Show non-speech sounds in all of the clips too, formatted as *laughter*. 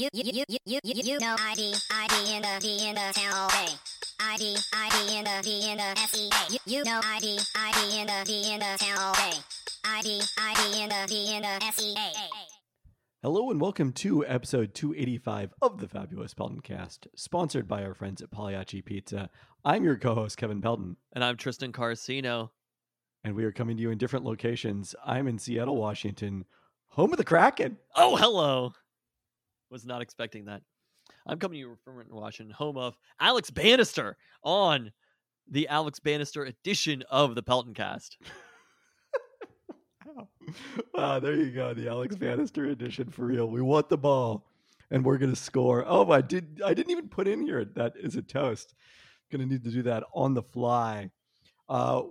you, you, you, you, you, you, you know ID, ID in the D in the uh, uh, town all day. ID, ID in the D in the uh, SEA. You, you know ID, ID in the D in the town all day. ID, ID in the D in the SEA. Hello and welcome to episode 285 of the Fabulous Pelton Cast, sponsored by our friends at Pagliacci Pizza. I'm your co-host Kevin Pelton, And I'm Tristan Carcino. and we are coming to you in different locations. I'm in Seattle, Washington, home of the Kraken. Oh, hello. Was not expecting that. I'm coming to you from Washington, home of Alex Bannister on the Alex Bannister edition of the Pelton Cast. *laughs* Ah, there you go, the Alex Bannister edition for real. We want the ball, and we're gonna score. Oh, I did. I didn't even put in here that is a toast. Gonna need to do that on the fly. Uh,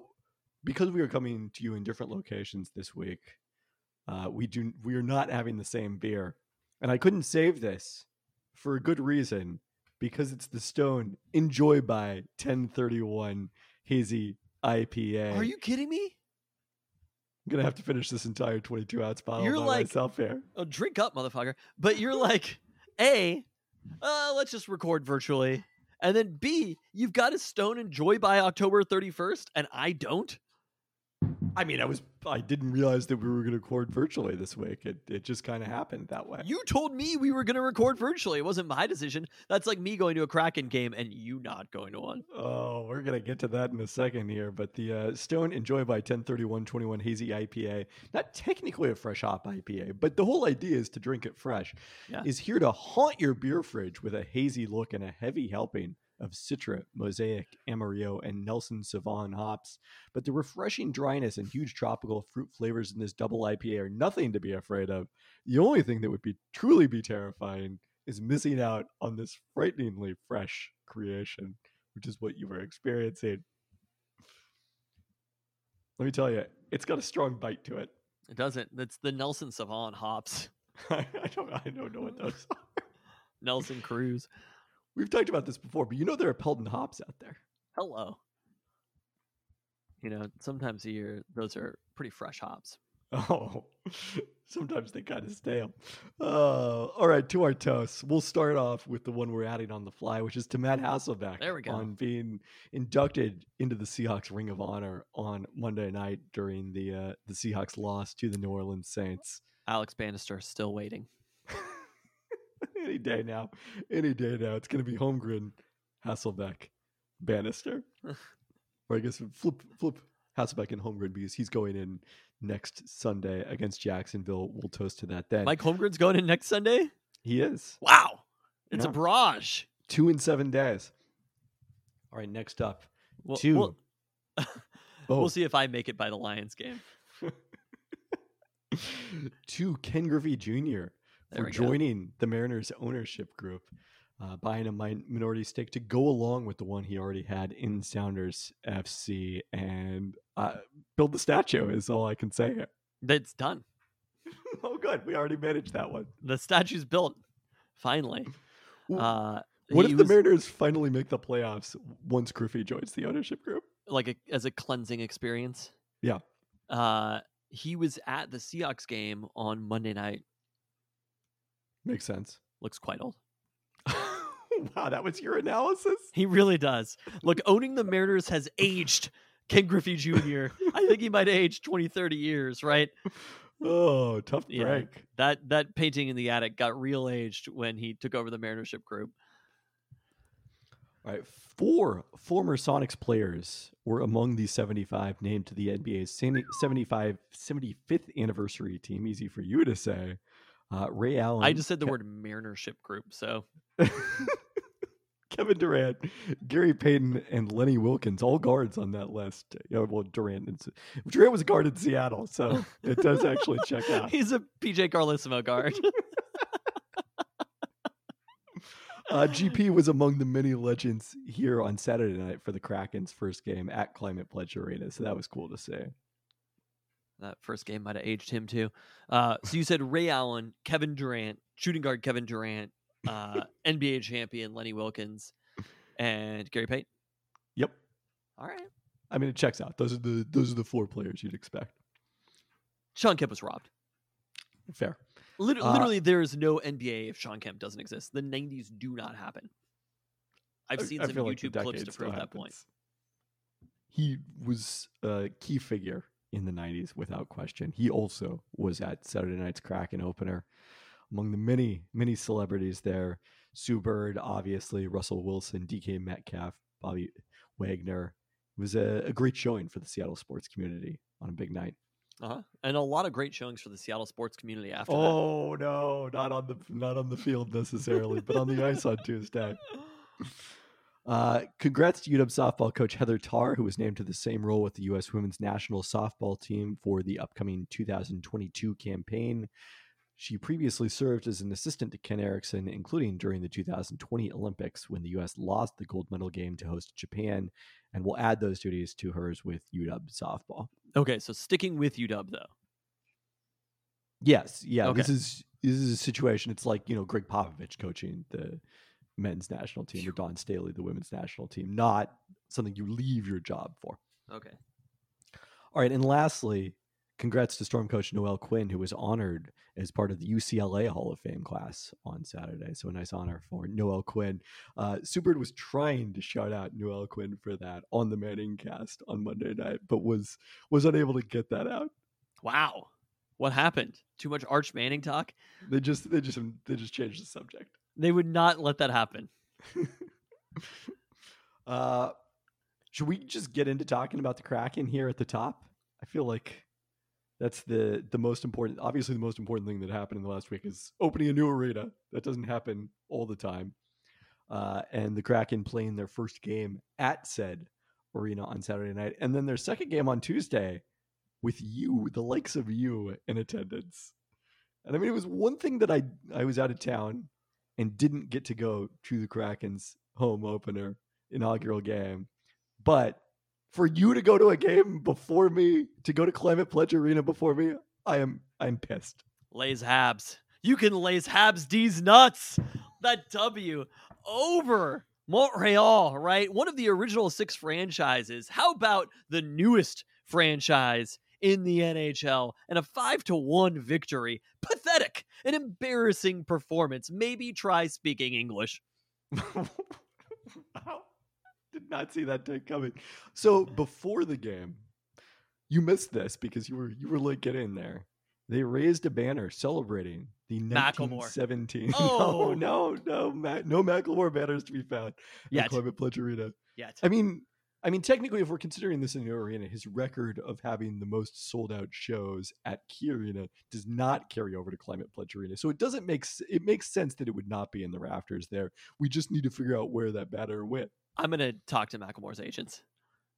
because we are coming to you in different locations this week. Uh, we do. We are not having the same beer, and I couldn't save this for a good reason because it's the Stone Enjoy by 1031 Hazy IPA. Are you kidding me? I'm gonna have to finish this entire 22 ounce bottle You're by like- myself here. Oh, drink up, motherfucker. But you're like, A, uh, let's just record virtually. And then B, you've got a Stone Enjoy by October 31st, and I don't? I mean, I was I didn't realize that we were gonna record virtually this week. It it just kind of happened that way. You told me we were going to record virtually. It wasn't my decision. That's like me going to a Kraken game and you not going to one. Oh, we're gonna get to that in a second here. But the uh, Stone Enjoy by 103121 Hazy IPA, not technically a fresh hop IPA, but the whole idea is to drink it fresh. Yeah. Is here to haunt your beer fridge with a hazy look and a heavy helping of Citra, Mosaic, Amarillo, and Nelson Sauvin hops. But the refreshing dryness and huge tropical fruit flavors in this double IPA are nothing to be afraid of. The only thing that would be truly be terrifying is missing out on this frighteningly fresh creation, which is what you were experiencing. Let me tell you, it's got a strong bite to it. It doesn't. That's the Nelson Savant hops. *laughs* I don't, I don't know what those are. *laughs* Nelson Cruz. We've talked about this before, but you know there are Pelton hops out there. Hello. You know, sometimes a year, those are pretty fresh hops. Oh, *laughs* sometimes they kind of stale. Uh, all right, to our toasts. We'll start off with the one we're adding on the fly, which is to Matt Hasselbeck. There we go. On being inducted into the Seahawks Ring of Honor on Monday night during the uh, the Seahawks loss to the New Orleans Saints. Alex Bannister still waiting. Any day now, any day now, it's going to be Holmgren, Hasselbeck, Bannister, or I guess flip flip Hasselbeck and Holmgren because he's going in next Sunday against Jacksonville. We'll toast to that then. Mike Holmgren's going in next Sunday? He is Wow. It's Yeah. a barrage. two in seven days. All right, next up, We'll, two. We'll, *laughs* Oh, we'll see if I make it by the Lions game. *laughs* to Ken Griffey Jr. There for we go. joining the Mariners ownership group, uh, buying a min- minority stake to go along with the one he already had in Sounders FC, and uh, build the statue is all I can say here. It's done. *laughs* oh, good, we already managed that one. The statue's built. Finally. Uh, what if the Mariners finally make the playoffs once Griffey joins the ownership group? like a, as a cleansing experience. Yeah. Uh, he was at the Seahawks game on Monday night. Makes sense. Looks quite old. *laughs* wow, that was your analysis. He really does. Look, owning the Mariners has aged Ken Griffey Jr. *laughs* I think he might age 20, 30 years, right? Oh, tough Yeah. break. That that painting in the attic got real aged when he took over the Marinership group. All right, four former Sonics players were among the 75 named to the NBA's 75 75th anniversary team. Easy for you to say. Uh, Ray Allen. I just said the Ke- word Marinership group, so *laughs* Kevin Durant, Gary Payton, and Lenny Wilkens, all guards on that list. Know, well, Durant, and, Durant was a guard in Seattle, so it does actually check *laughs* out. he's a PJ Carlesimo guard. *laughs* Uh, GP was among the many legends here on Saturday night for the Kraken's first game at Climate Pledge Arena, so that was cool to see. That first game might have aged him too. Uh, so you said Ray Allen, Kevin Durant, shooting guard Kevin Durant, uh, *laughs* NBA champion Lenny Wilkens, and Gary Payton. Yep. All right. I mean, it checks out. Those are the those are the four players you'd expect. Shawn Kemp was robbed. Fair. Lit- Uh, literally, there is no NBA if Shawn Kemp doesn't exist. The '90s do not happen. I've seen I some like YouTube clips to prove that point. He was a key figure in the 90s without question. He also was at Saturday Night's Kraken opener. Among the many, many celebrities there, Sue Bird, obviously, Russell Wilson, DK Metcalf, Bobby Wagner. It was a, a great showing for the Seattle sports community on a big night. Uh-huh. And a lot of great showings for the Seattle sports community after that. Oh no, not on the not on the field necessarily, but on the ice on Tuesday. *laughs* Uh, congrats to UW softball coach Heather Tarr, who was named to the same role with the U.S. women's national softball team for the upcoming 2022 campaign. She previously served as an assistant to Ken Erickson, including during the 2020 Olympics when the U.S. lost the gold medal game to host Japan, and will add those duties to hers with UW softball. Okay, so sticking with UW though. Yes, yeah. Okay. This is this is a situation. It's like you know Gregg Popovich coaching the men's national team or Dawn Staley the women's national team, not something you leave your job for. Okay. All right, and lastly, congrats to Storm coach Noelle Quinn, who was honored as part of the UCLA Hall of Fame class on Saturday. So a nice honor for Noelle Quinn. Uh, was trying to shout out Noelle Quinn for that on the Manning cast on Monday night, but was was unable to get that out. Wow. What happened? Too much Arch Manning talk? They just they just they just changed the subject. They would not let that happen. *laughs* uh, should we just get into talking about the Kraken here at the top? I feel like that's the the most important. Obviously, the most important thing that happened in the last week is opening a new arena. That doesn't happen all the time. Uh, and the Kraken playing their first game at said arena on Saturday night, and then their second game on Tuesday with you, the likes of you, in attendance. And I mean, it was one thing that I I was out of town and didn't get to go to the Kraken's home opener inaugural game. But for you to go to a game before me, to go to Climate Pledge Arena before me, I am I'm pissed. Lays Habs. You can lays Habs D's nuts. That W over Montreal, right? One of the original six franchises. How about the newest franchise in the NHL and a five to one victory? Pathetic. An embarrassing performance. Maybe try speaking English. *laughs* Did not see that take coming. So before the game, you missed this because you were you were late getting in there. They raised a banner celebrating the Macklemore. 1917. *laughs* Oh. no, no, no, Ma- no Macklemore banners to be found Yet. at Climate Pledge Arena. Yet. I mean, I mean, technically, if we're considering this a new arena, his record of having the most sold out shows at Key Arena does not carry over to Climate Pledge Arena. So it doesn't make it makes sense that it would not be in the rafters there. We just need to figure out where that banner went. I'm going to talk to Macklemore's agents.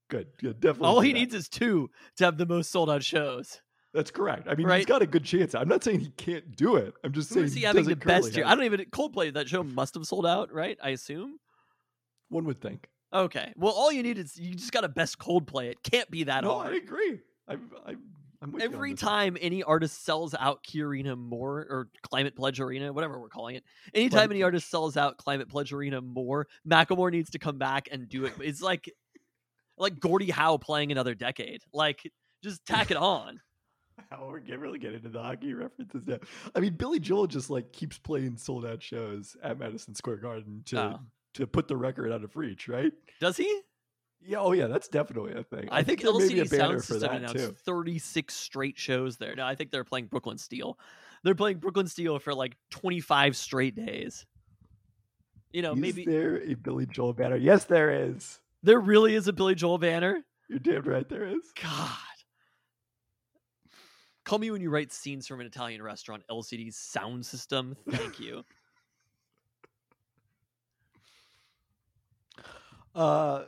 Good, yeah, definitely. All he that. needs is two to have the most sold out shows. That's correct. I mean, Right? he's got a good chance. I'm not saying he can't do it. I'm just saying is he having the best year? I don't even Coldplay. That show must have sold out, right? I assume. One would think. Okay. Well, all you need is you just got to best Coldplay. It can't be that no, I hard. agree. I'm, I'm, I'm with you on Every this one. time any artist sells out Key Arena more or Climate Pledge Arena, whatever we're calling it, anytime Climate any artist sells out Climate Pledge Arena more, Macklemore needs to come back and do it. It's like like Gordie Howe playing another decade. Like just tack it on. *laughs* How we're get, really getting into the hockey references now. I mean, Billy Joel just like keeps playing sold out shows at Madison Square Garden to Oh. To put the record out of reach, right? Does he? Yeah, oh yeah, that's definitely a thing. I, think, may be a LCD Sound for System announced too. 36 straight shows there. No, I think they're playing Brooklyn Steel. They're playing Brooklyn Steel for like 25 straight days. You know, Is maybe there a Billy Joel banner? Yes, there is. there really is a Billy Joel banner. You're damn right there is. God. Call me when you write scenes from an Italian restaurant, LCD's sound system. Thank you. *laughs* Uh,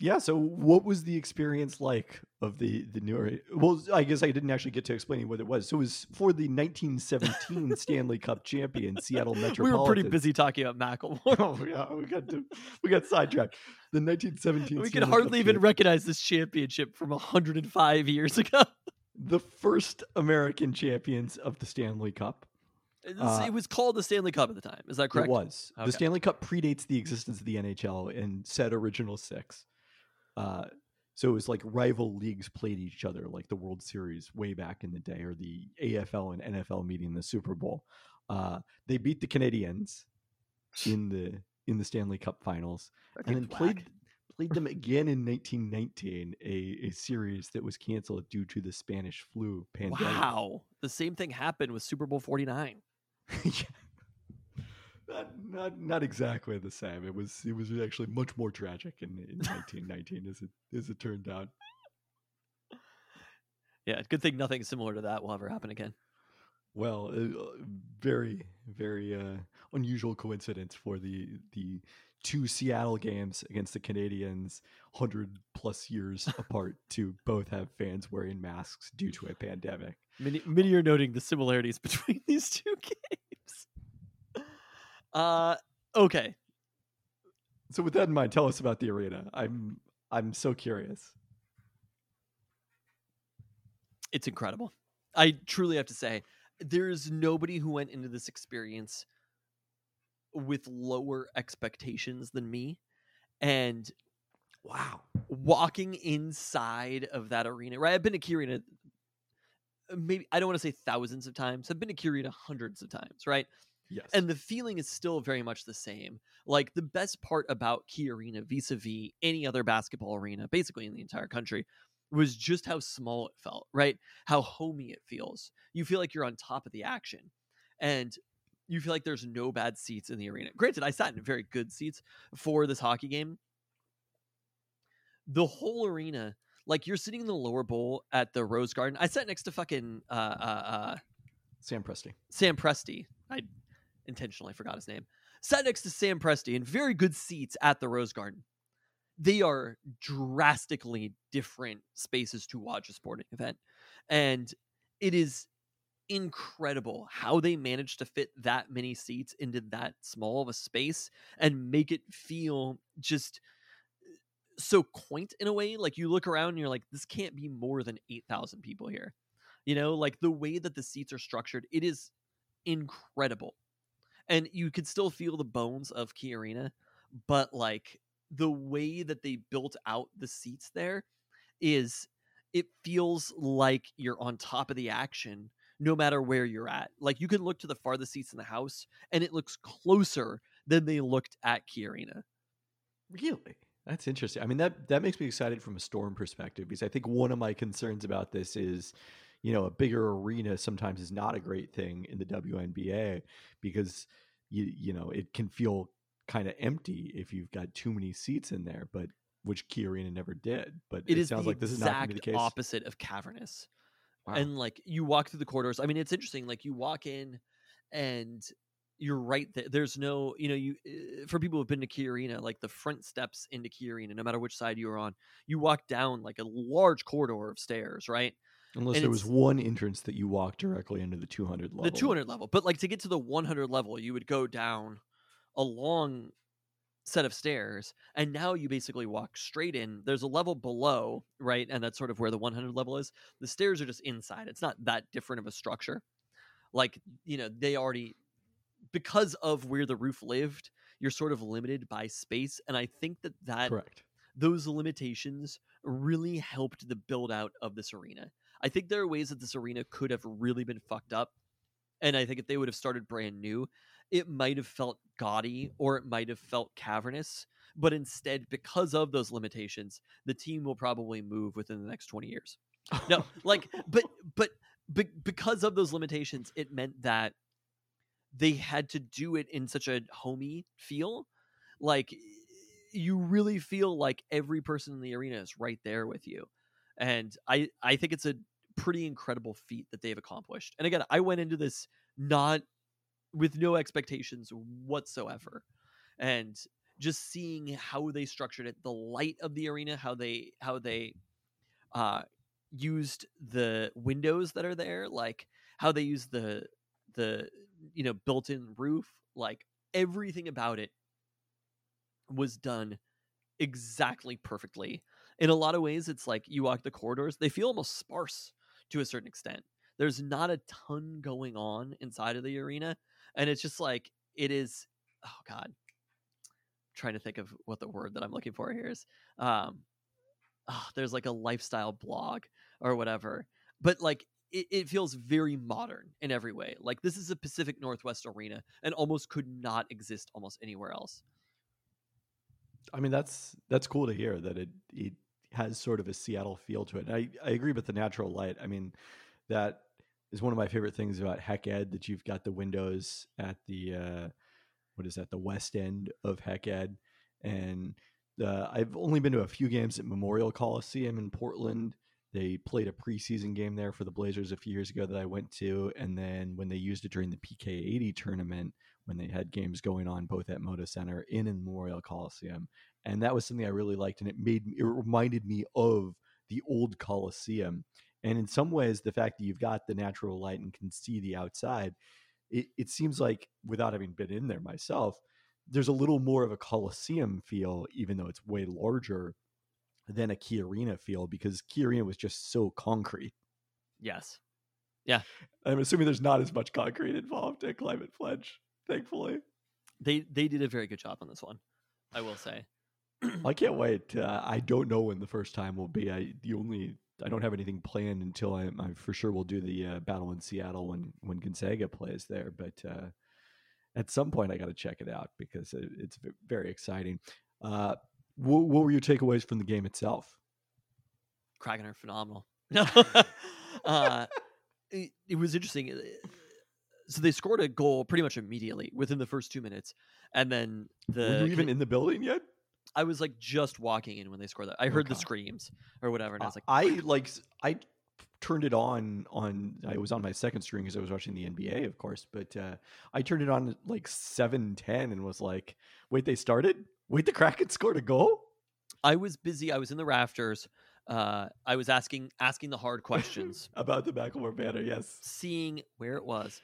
yeah. So, what was the experience like of the the new? area? Well, I guess I didn't actually get to explaining what it was. So, it was for the 1917 *laughs* Stanley Cup champion Seattle Metro. we were pretty busy talking about Macklemore. *laughs* Oh yeah, we got to, we got sidetracked. The 1917. we Stanley can Cup hardly even champ- recognize this championship from 105 years ago. the first American champions of the Stanley Cup. It's- Uh, it was called the Stanley Cup at the time. Is that correct? It was. Okay. The Stanley Cup predates the existence of the NHL and said original six. Uh, So it was like rival leagues played each other, like the World Series way back in the day, or the AFL and NFL meeting the Super Bowl. Uh, they beat the Canadians in the in the Stanley Cup Finals, That and then game's played played them again in 1919, a, a series that was canceled due to the Spanish flu pandemic. Wow. The same thing happened with Super Bowl 49. *laughs* Yeah. Not, not not exactly the same. It was it was actually much more tragic in, in *laughs* 1919 as it as it turned out. Yeah, good thing nothing similar to that will ever happen again. Well, uh, very very uh, unusual coincidence for the the two Seattle games against the Canadians, hundred plus years *laughs* apart, to both have fans wearing masks due to a pandemic. Many, many are noting the similarities between these two games. Uh, okay. So, with that in mind, tell us about the arena. I'm I'm so curious. It's incredible. I truly have to say, there's nobody who went into this experience with lower expectations than me. And Wow. walking inside of that arena, right? I've been to Key Arena uh, maybe I don't want to say thousands of times. I've been to Key Arena hundreds of times, right? Yes. And the feeling is still very much the same. Like the best part about Key Arena vis-a-vis any other basketball arena, basically in the entire country, was just how small it felt, right? How homey it feels. You feel like you're on top of the action. And you feel like there's no bad seats in the arena. Granted, I sat in very good seats for this hockey game. The whole arena, like you're sitting in the lower bowl at the Rose Garden. I sat next to fucking uh, uh, uh, Sam Presti. Sam Presti. I intentionally forgot his name. Sat next to Sam Presti in very good seats at the Rose Garden. They are drastically different spaces to watch a sporting event. And it is incredible how they managed to fit that many seats into that small of a space and make it feel just uh, so quaint in a way. Like you look around and you're like, this can't be more than 8,000 people here. You know, like the way that the seats are structured, it is incredible. And you could still feel the bones of Key Arena, but like the way that they built out the seats there is it feels like you're on top of the action no matter where you're at. Like you can look to the farthest seats in the house and it looks closer than they looked at Key Arena. Really? That's interesting. I mean, that that makes me excited from a storm perspective because I think one of my concerns about this is, you know, a bigger arena sometimes is not a great thing in the WNBA because you you know it can feel kind of empty if you've got too many seats in there, but which Key Arena never did. But It it, is sounds like this is not exact the case. opposite of cavernous. Wow. and like you walk through the corridors i mean it's interesting like you walk in and you're right there there's no you know you uh, for people who've been to key arena like the front steps into key arena no matter which side you're on you walk down like a large corridor of stairs right Unless and there was one entrance that you walked directly into the 200 level. the 200 level but like to get to the 100 level you would go down a long set of stairs and now you basically walk straight in there's a level below right and that's sort of where the 100 level is the stairs are just inside it's not that different of a structure like you know they already because of where the roof lived you're sort of limited by space and i think that that Correct. those limitations really helped the build out of this arena. I think there are ways that this arena could have really been fucked up. And I think if they would have started brand new, it might have felt gaudy or it might have felt cavernous. But instead, because of those limitations, the team will probably move within the next 20 years. No, *laughs* like, but, but, but because of those limitations, it meant that they had to do it in such a homey feel. Like, you really feel like every person in the arena is right there with you. And I, I think it's a pretty incredible feat that they've accomplished. And again, I went into this not with no expectations whatsoever. And just seeing how they structured it, the light of the arena, how they how they uh used the windows that are there, like how they use the the you know built-in roof, like everything about it was done exactly perfectly. In a lot of ways, it's like you walk the corridors, they feel almost sparse to a certain extent. There's not a ton going on inside of the arena. And it's just like, it is, oh God, I'm trying to think of what the word that I'm looking for here is. Um, ah, there's like a lifestyle blog or whatever, but like it, it feels very modern in every way. Like this is a Pacific Northwest arena and almost could not exist almost anywhere else. I mean, that's that's cool to hear that it it has sort of a Seattle feel to it. And I I agree with the natural light. I mean, that is one of my favorite things about Hec Ed that you've got the windows at the uh, what is that the west end of Hec Ed, and uh, I've only been to a few games at Memorial Coliseum in Portland. They played a preseason game there for the Blazers a few years ago that I went to, and then when they used it during the PK80 tournament, when they had games going on both at Moda Center and in Memorial Coliseum, and that was something I really liked, and it made it reminded me of the old Coliseum. And in some ways, the fact that you've got the natural light and can see the outside, it, it seems like without having been in there myself, there's a little more of a Coliseum feel, even though it's way larger than a Key Arena feel because Key Arena was just so concrete. Yes. Yeah. I'm assuming there's not as much concrete involved at Climate Pledge, thankfully. They they did a very good job on this one. I will say. I can't wait. Uh, I don't know when the first time will be. I the only I don't have anything planned until I, I for sure will do the uh, battle in Seattle when when Gonzaga plays there. But uh, at some point, I got to check it out because it, it's very exciting. Uh, what, what were your takeaways from the game itself? Kraken are phenomenal. No, *laughs* *laughs* uh, it, it was interesting. uh, So they scored a goal pretty much immediately within the first two minutes, and then the were you even in the building yet? I was like just walking in when they scored that. I heard the screams or whatever, and I was like, I like I turned it on on I was on my second screen because I was watching the NBA, of course, but uh, I turned it on at like seven ten and was like, "Wait, they started? Wait, the Kraken *laughs* scored a goal?" I was busy. I was in the rafters. Uh, I was asking asking the hard *laughs* questions, About the Macklemore banner, yes. seeing where it was.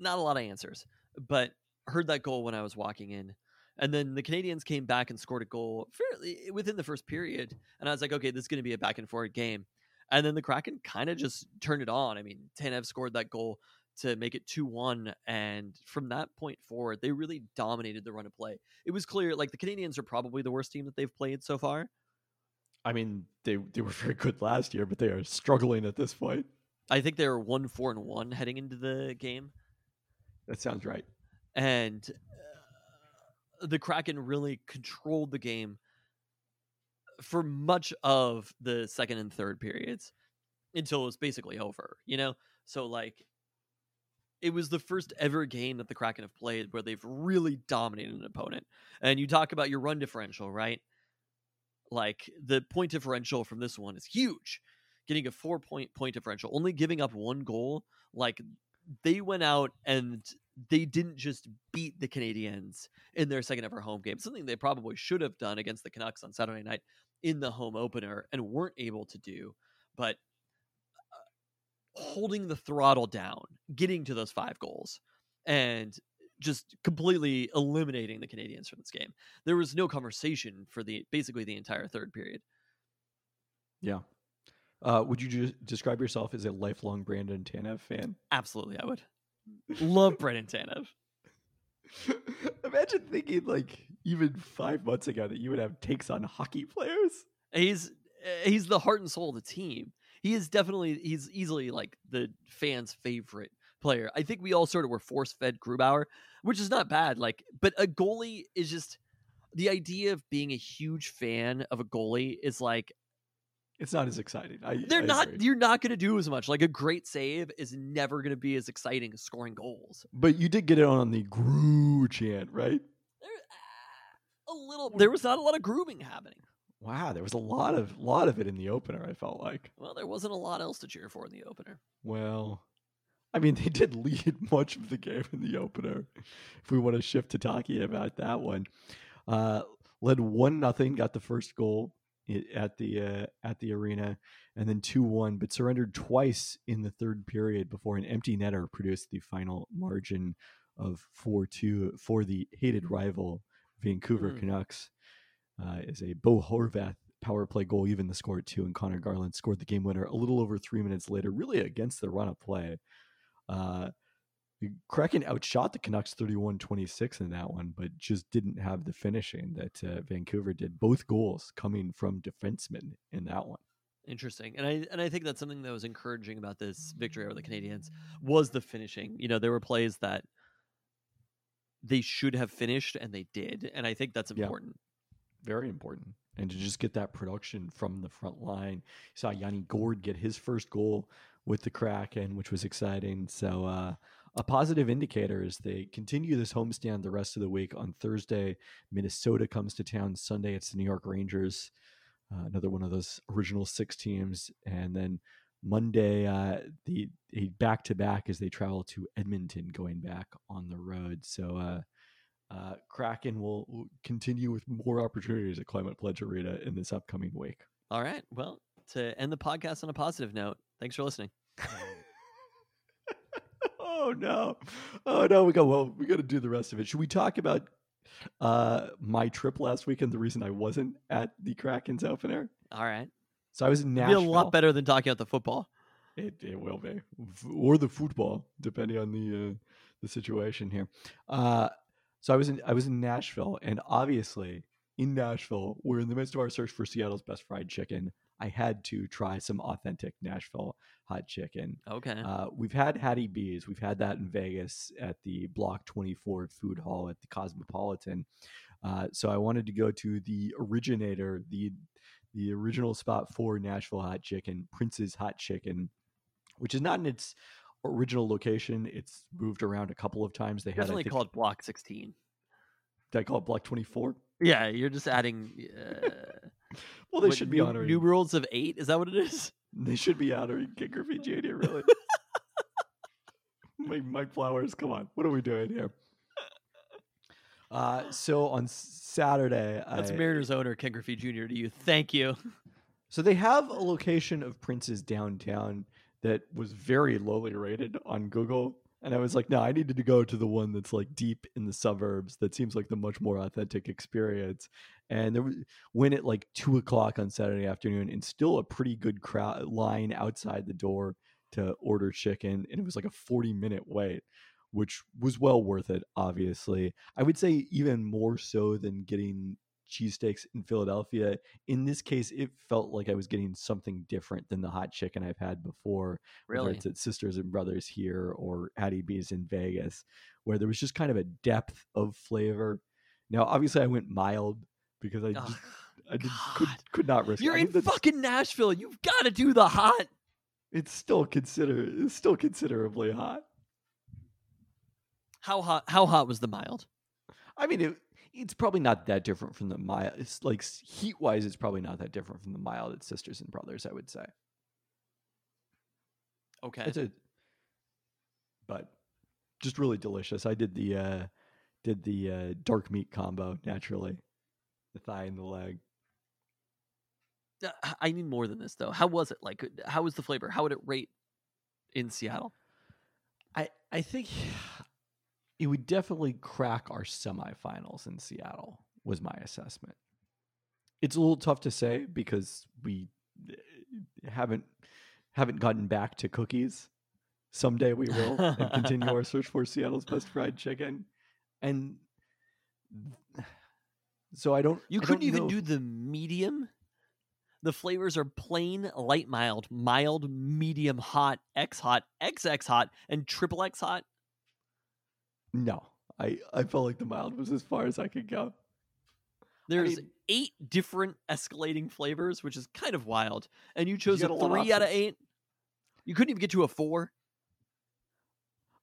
Not a lot of answers, but heard that goal when I was walking in. And then the Canadians came back and scored a goal fairly within the first period. And I was like, okay, this is going to be a back and forth game. And then the Kraken kind of just turned it on. I mean, Tanev scored that goal to make it 2 1. And from that point forward, they really dominated the run of play. It was clear, like, the Canadians are probably the worst team that they've played so far. I mean, they they were *laughs* very good last year, but they are struggling at this point. I think they were 1 4 and 1 heading into the game. That sounds right. and the Kraken really controlled the game for much of the second and third periods until it was basically over, you know? So, like, it was the first ever game that the Kraken have played where they've really dominated an opponent. And you talk about your run differential, right? Like, the point differential from this one is huge. Getting a four point point differential, only giving up one goal. Like, they went out and they didn't just beat the Canadians in their second ever home game, something they probably should have done against the Canucks on Saturday night in the home opener and weren't able to do. But uh, holding the throttle down, getting to those five goals, and just completely eliminating the Canadians from this game. There was no conversation for the basically the entire third period. Yeah. Uh, would you just describe yourself as a lifelong Brandon Tanev fan? Absolutely, I would love Brendan Tanev. *laughs* Imagine thinking like even five months ago that you would have takes on hockey players. He's uh, he's the heart and soul of the team. He is definitely he's easily like the fans' favorite player. I think we all sort of were force fed Grubauer, which is not bad. Like, but a goalie is just the idea of being a huge fan of a goalie is like It's not as exciting. I, they're I not agree. you're not going to do as much. Like a great save is never going to be as exciting as scoring goals. But you did get it on the Gru chant, right? There, ah, a little. There was not a lot of grooming happening. Wow, there was a lot of lot of it in the opener. I felt like. Well, there wasn't a lot else to cheer for in the opener. Well, I mean, *laughs* they did lead much of the game in the opener. If we want to shift to talking about that one, uh, led one nothing, got the first goal at the uh, at the arena, and then two one, but surrendered twice in the third period before an empty netter produced the final margin of four two for the hated rival Vancouver Mm. Canucks. Uh, is a Bo Horvath power play goal, even the score at two, and Conor Garland scored the game winner a little over three minutes later, really against the run of play. Uh, Kraken outshot the Canucks 31-26 in that one, but just didn't have the finishing that uh, Vancouver did. Both goals coming from defensemen in that one. Interesting, and I and I think that's something that was encouraging about this victory over the Canadians was the finishing. You know, there were plays that they should have finished and they did, and I think that's Yeah. important. Very important. And to just get that production from the front line. You saw Yanni Gourde get his first goal with the Kraken, which was exciting. So uh, a positive indicator is they continue this homestand the rest of the week. On Thursday, Minnesota comes to town. Sunday, it's the New York Rangers, uh, another one of those original six teams. And then Monday, uh, the a back to back as they travel to Edmonton, going back on the road. So uh, uh, Kraken will, will continue with more opportunities at Climate Pledge Arena in this upcoming week. All right, well, to end the podcast on a positive note, thanks for listening. *laughs* oh no! Oh no! We go. well. We got to do the rest of it. Should we talk about uh, my trip last weekend? The reason I wasn't at the Kraken's opener. All right, So I was in It'll be a lot better than talking about the football. It, it will be, or the football, depending on the uh, the situation here. Uh, so I was in I was in Nashville, and obviously in Nashville, we're in the midst of our search for Seattle's best fried chicken. I had to try some authentic Nashville hot chicken. Okay, Uh, we've had Hattie B's. We've had that in Vegas at the Block 24 Food Hall at the Cosmopolitan. Uh, so I wanted to go to the originator, the the original spot for Nashville hot chicken, Prince's Hot Chicken, which is not in its original location. It's moved around a couple of times. They had definitely think- call it Block 16. Did I call it Block 24? Yeah, you're just adding. Uh, *laughs* Well, they what, should be nu- honoring. numerals of eight. Is that what it is? *laughs* They should be honoring King Griffey Jr. Really. *laughs* Mike, Mike Flowers, come on. What are we doing here? Uh, so on Saturday, That's I- Mariners owner Ken Griffey Jr. to you. Thank you. So they have a location of Prince's downtown that was very lowly rated on Google. And I was like, no, I needed to go to the one that's like deep in the suburbs that seems like the much more authentic experience. And there was went at like two o'clock on Saturday afternoon and still a pretty good crowd line outside the door to order chicken. And it was like a 40 minute wait, which was well worth it, obviously. I would say even more so than getting cheesesteaks in Philadelphia in this case, it felt like I was getting something different than the hot chicken I've had before. Whether it's at Sisters and Brothers here or Hattie B's in Vegas, where there was just kind of a depth of flavor. Now, obviously, I went mild because I Ugh, just I did, could could not risk. it. You're I in fucking Nashville. You've got to do the hot. It's still consider it's still considerably hot. How hot? How hot was the mild? I mean, it, it's probably not that different from the mild. It's like heat wise, it's probably not that different from the mild at Sisters and Brothers. I would say. Okay. It's a, but just really delicious. I did the uh did the uh dark meat combo naturally, the thigh and the leg. Uh, I need more than this though. How was it? Like, uh, how was the flavor? How would it rate in Seattle? I I think *sighs* it would definitely crack our semifinals in Seattle. Was my assessment. It's a little tough to say because we eh, haven't haven't gotten back to cookies. Someday we will and continue our *laughs* search for Seattle's best fried chicken. And so I don't. You I don't couldn't even know- do the medium. The flavors are plain, light, mild, mild, medium, hot, X hot, XX hot, and triple X hot. No, I I felt like the mild was as far as I could go. There's mean- eight different escalating flavors, which is kind of wild. And you chose a a three out of eight. You couldn't even get to a four.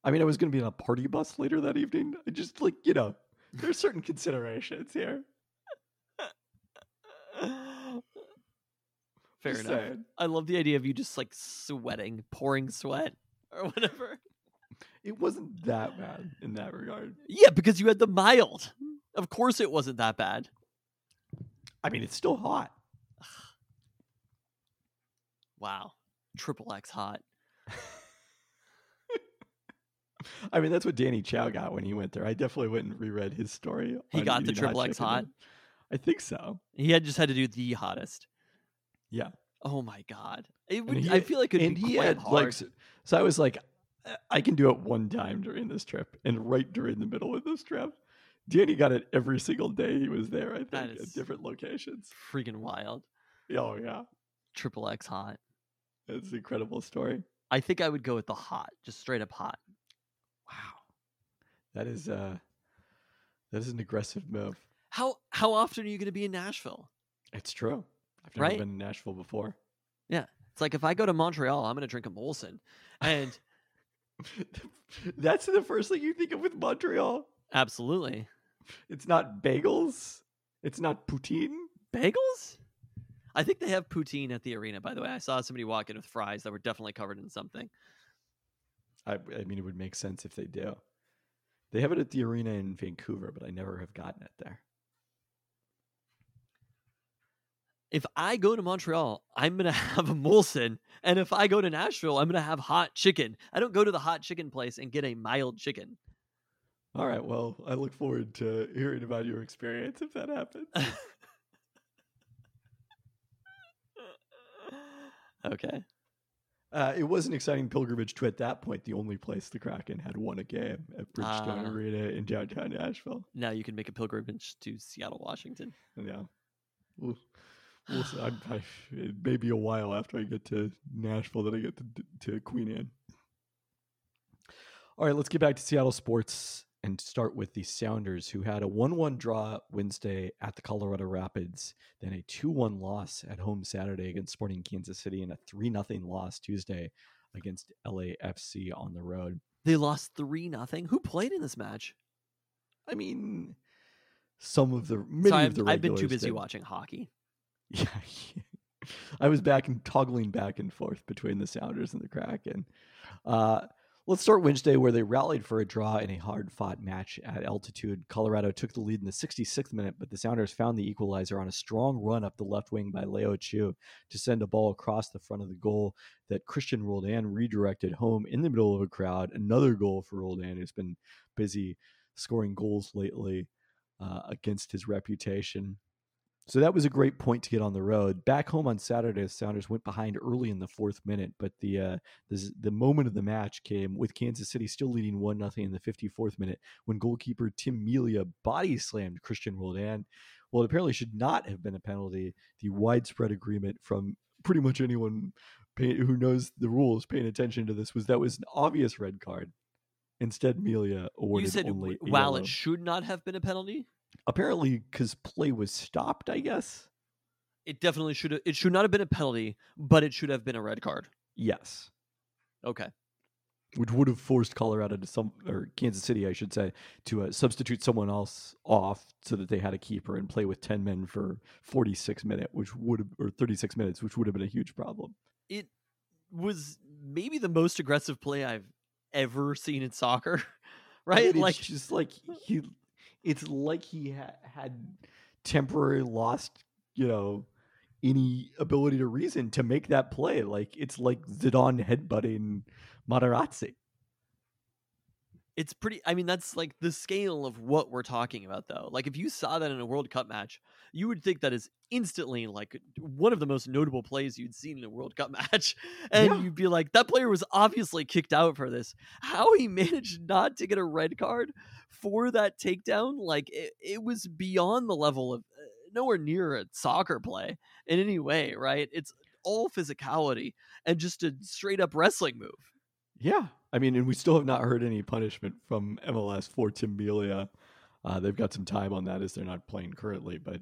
I mean, I was going to be on a party bus later that evening. I just like you know, there's certain considerations here. Fair Just enough. saying. I love the idea of you just like sweating, pouring sweat, *laughs* or whatever. It wasn't that bad in that regard. Yeah, because you had the mild. Of course, it wasn't that bad. I mean, it's still hot. *sighs* Wow, triple X hot. *laughs* I mean, that's what Danny Chau got when he went there. I definitely went and reread his story. He got the triple X hot? I think so. He had just had to do the hottest. Yeah. Oh my god! It would, he I feel like it'd and he had hard. like, so, I was like, I can do it one time during this trip, and right during the middle of this trip. Danny got it every single day he was there. I think at different locations. Freaking wild. Oh yeah, Triple X hot. it's an incredible story. I think I would go with the hot, just straight up hot. Wow, that is uh, that is an aggressive move. How how often are you going to be in Nashville? It's true. I've never Right? been in Nashville before. Yeah. It's like if I go to Montreal, I'm going to drink a Molson. And *laughs* That's the first thing you think of with Montreal. absolutely. It's not bagels. It's not poutine. Bagels? I think they have poutine at the arena, by the way. I saw somebody walk in with fries that were definitely covered in something. I, I mean, it would make sense if they do. They have it at the arena in Vancouver, but I never have gotten it there. If I go to Montreal, I'm going *laughs* to have a Molson. And if I go to Nashville, I'm going to have hot chicken. I don't go to the hot chicken place and get a mild chicken. All right. Well, I look forward to hearing about your experience if that happens. *laughs* okay. Uh, it was an exciting pilgrimage to, at that point, the only place the Kraken had won a game at Bridgestone Ah. Arena in downtown Nashville. Now you can make a pilgrimage to Seattle, Washington. Yeah. We'll, we'll see. I, I, it may be a while after I get to Nashville that I get to, to Queen Anne. All right, let's get back to Seattle sports and start with the Sounders, who had a 1 1 draw Wednesday at the Colorado Rapids, then a 2 1 loss at home Saturday against Sporting Kansas City, and a 3 0 loss Tuesday against LAFC on the road. They lost 3 nothing. Who played in this match? I mean, some of the many Sorry, of the I've, I've been too busy did. watching hockey. *laughs* Yeah, I was back and toggling back and forth between the Sounders and the Kraken. Uh, let's start Wednesday, where they rallied for a draw in a hard-fought match at altitude. Colorado took the lead in the 66th minute, but the Sounders found the equalizer on a strong run up the left wing by Leo Chu to send a ball across the front of the goal that Cristian Roldan redirected home in the middle of a crowd. Another goal for Roldan, who's been busy scoring goals lately uh, against his reputation. So that was a great point to get on the road. Back home on Saturday, the Sounders went behind early in the fourth minute, but the uh, the, the moment of the match came with Kansas City still leading one nothing in the 54th minute when goalkeeper Tim Melia body slammed Cristian Roldan. Well, it apparently should not have been a penalty. The widespread agreement from pretty much anyone pay, who knows the rules paying attention to this was that was an obvious red card. Instead, Melia awarded You said only w- a while yellow it should not have been a penalty. Apparently because play was stopped. I guess. It definitely should have. It should not have been a penalty, but it should have been a red card. Yes. Okay. which would have forced Colorado to some or Kansas City, I should say, to uh, substitute someone else off so that they had a keeper and play with ten men for forty six minute, which would have or thirty six minutes, which would have been a huge problem. It was maybe the most aggressive play I've ever seen in soccer. *laughs* Right? it's like just like he, it's like he ha- had temporarily lost, you know, any ability to reason to make that play. Like it's like Zidane headbutting Materazzi. it's pretty i mean that's like the scale of what we're talking about though like if you saw that in a world cup match you would think that is instantly like one of the most notable plays you'd seen in a world cup *laughs* match and Yeah. you'd be like that player was obviously kicked out for this how he *laughs* managed not to get a red card for that takedown like it, it was beyond the level of uh, nowhere near a soccer play in any way right it's all physicality and just a straight up wrestling move Yeah, I mean, and we still have not heard any punishment from MLS for Tim. Uh, they've got some time on that as they're not playing currently, but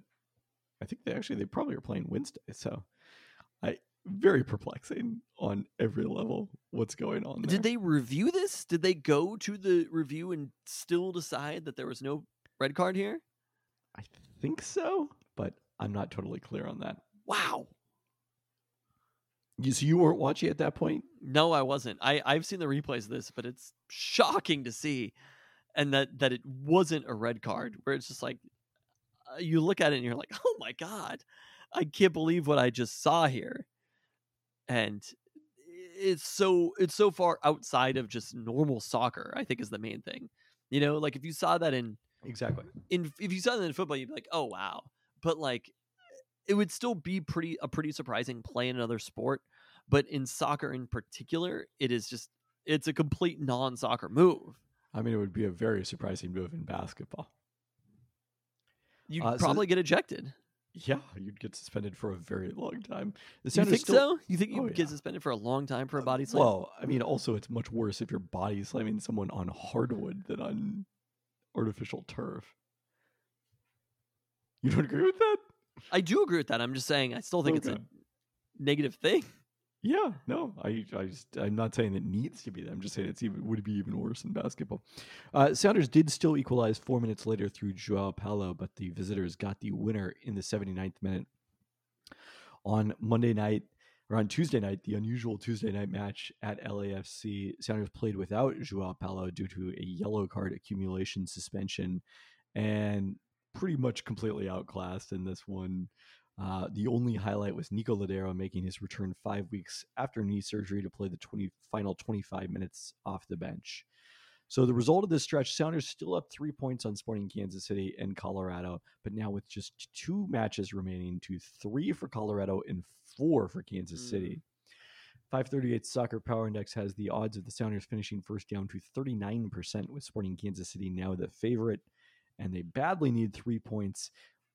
I think they actually they probably are playing Wednesday. So, I very perplexing on every level. What's going on? There. Did they review this? Did they go to the review and still decide that there was no red card here? I think so, but I'm not totally clear on that. Wow. You, so you weren't watching at that point? No, I wasn't. I I've seen the replays of this, but it's shocking to see, and that that it wasn't a red card. Where it's just like uh, you look at it and you're like, oh my god, I can't believe what I just saw here, and it's so it's so far outside of just normal soccer. I think is the main thing. You know, like if you saw that in Exactly. in if you saw that in football, you'd be like, oh wow. But like it would still be pretty a pretty surprising play in another sport. But in soccer in particular, it is just it's a complete non-soccer move. I mean, it would be a very surprising move in basketball. You'd Uh, so probably get ejected. Yeah, you'd get suspended for a very long time. The You think still- so? You think you Oh, would get yeah. suspended for a long time for a uh, body slam? Well, I mean, also it's much worse if you're body slamming someone on hardwood than on artificial turf. You don't agree with that? I do agree with that. I'm just saying I still think it's a negative thing. Yeah, no, I, I just, I'm not saying it needs to be that. I'm just saying it's even would be even worse in basketball. Uh, Sounders did still equalize four minutes later through Joao Paulo, but the visitors got the winner in the 79th minute. On Monday night, or on Tuesday night, the unusual Tuesday night match at LAFC, Sounders played without Joao Paulo due to a yellow card accumulation suspension, and pretty much completely outclassed in this one. Uh, the only highlight was Nico Lodeiro making his return five weeks after knee surgery to play the 20, final 25 minutes off the bench. So the result of this stretch, Sounders still up three points on Sporting Kansas City and Colorado, but now with just two matches remaining to three for Colorado and four for Kansas Mm. City. 538 Soccer Power Index has the odds of the Sounders finishing first down to 39%, with Sporting Kansas City now the favorite. And they badly need three points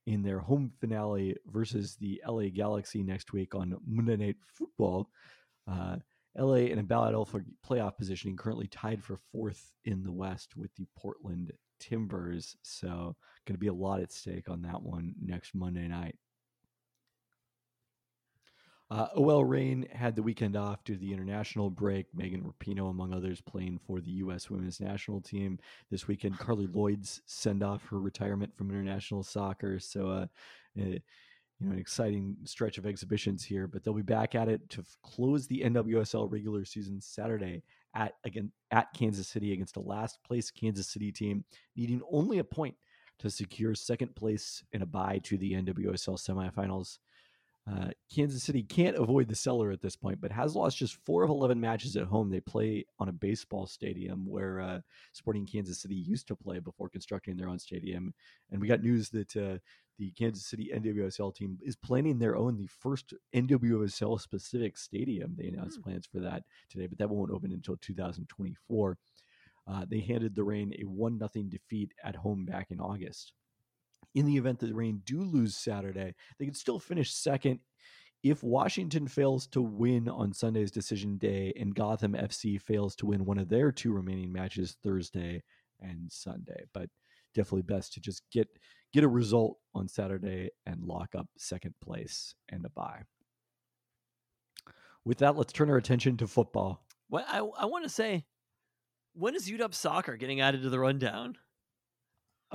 in their home finale versus the LA Galaxy next week on Monday Night Football. Uh, LA in a ballot for playoff positioning, currently tied for fourth in the West with the Portland Timbers. So, going to be a lot at stake on that one next Monday night. Uh, OL Reign had the weekend off due to the international break. Megan Rapinoe, among others, playing for the U.S. women's national team this weekend. Carli Lloyd's send off her retirement from international soccer. So, uh, eh, you know, an exciting stretch of exhibitions here. But they'll be back at it to f- close the NWSL regular season Saturday at again at Kansas City against a last place Kansas City team needing only a point to secure second place in a bye to the NWSL semifinals. Uh, Kansas City can't avoid the cellar at this point, but has lost just four of 11 matches at home. They play on a baseball stadium where uh, Sporting Kansas City used to play before constructing their own stadium. And we got news that uh, the Kansas City NWSL team is planning their own, the first NWSL specific stadium. They announced Hmm. plans for that today, but that won't open until 2024. Uh, they handed the Reign a 1 0 defeat at home back in August in the event that the Reign do lose Saturday, they could still finish second if Washington fails to win on Sunday's decision day and Gotham FC fails to win one of their two remaining matches Thursday and Sunday. But definitely best to just get get a result on Saturday and lock up second place and a bye. With that, let's turn our attention to football. What I I want to say, when is UW soccer getting added to the rundown?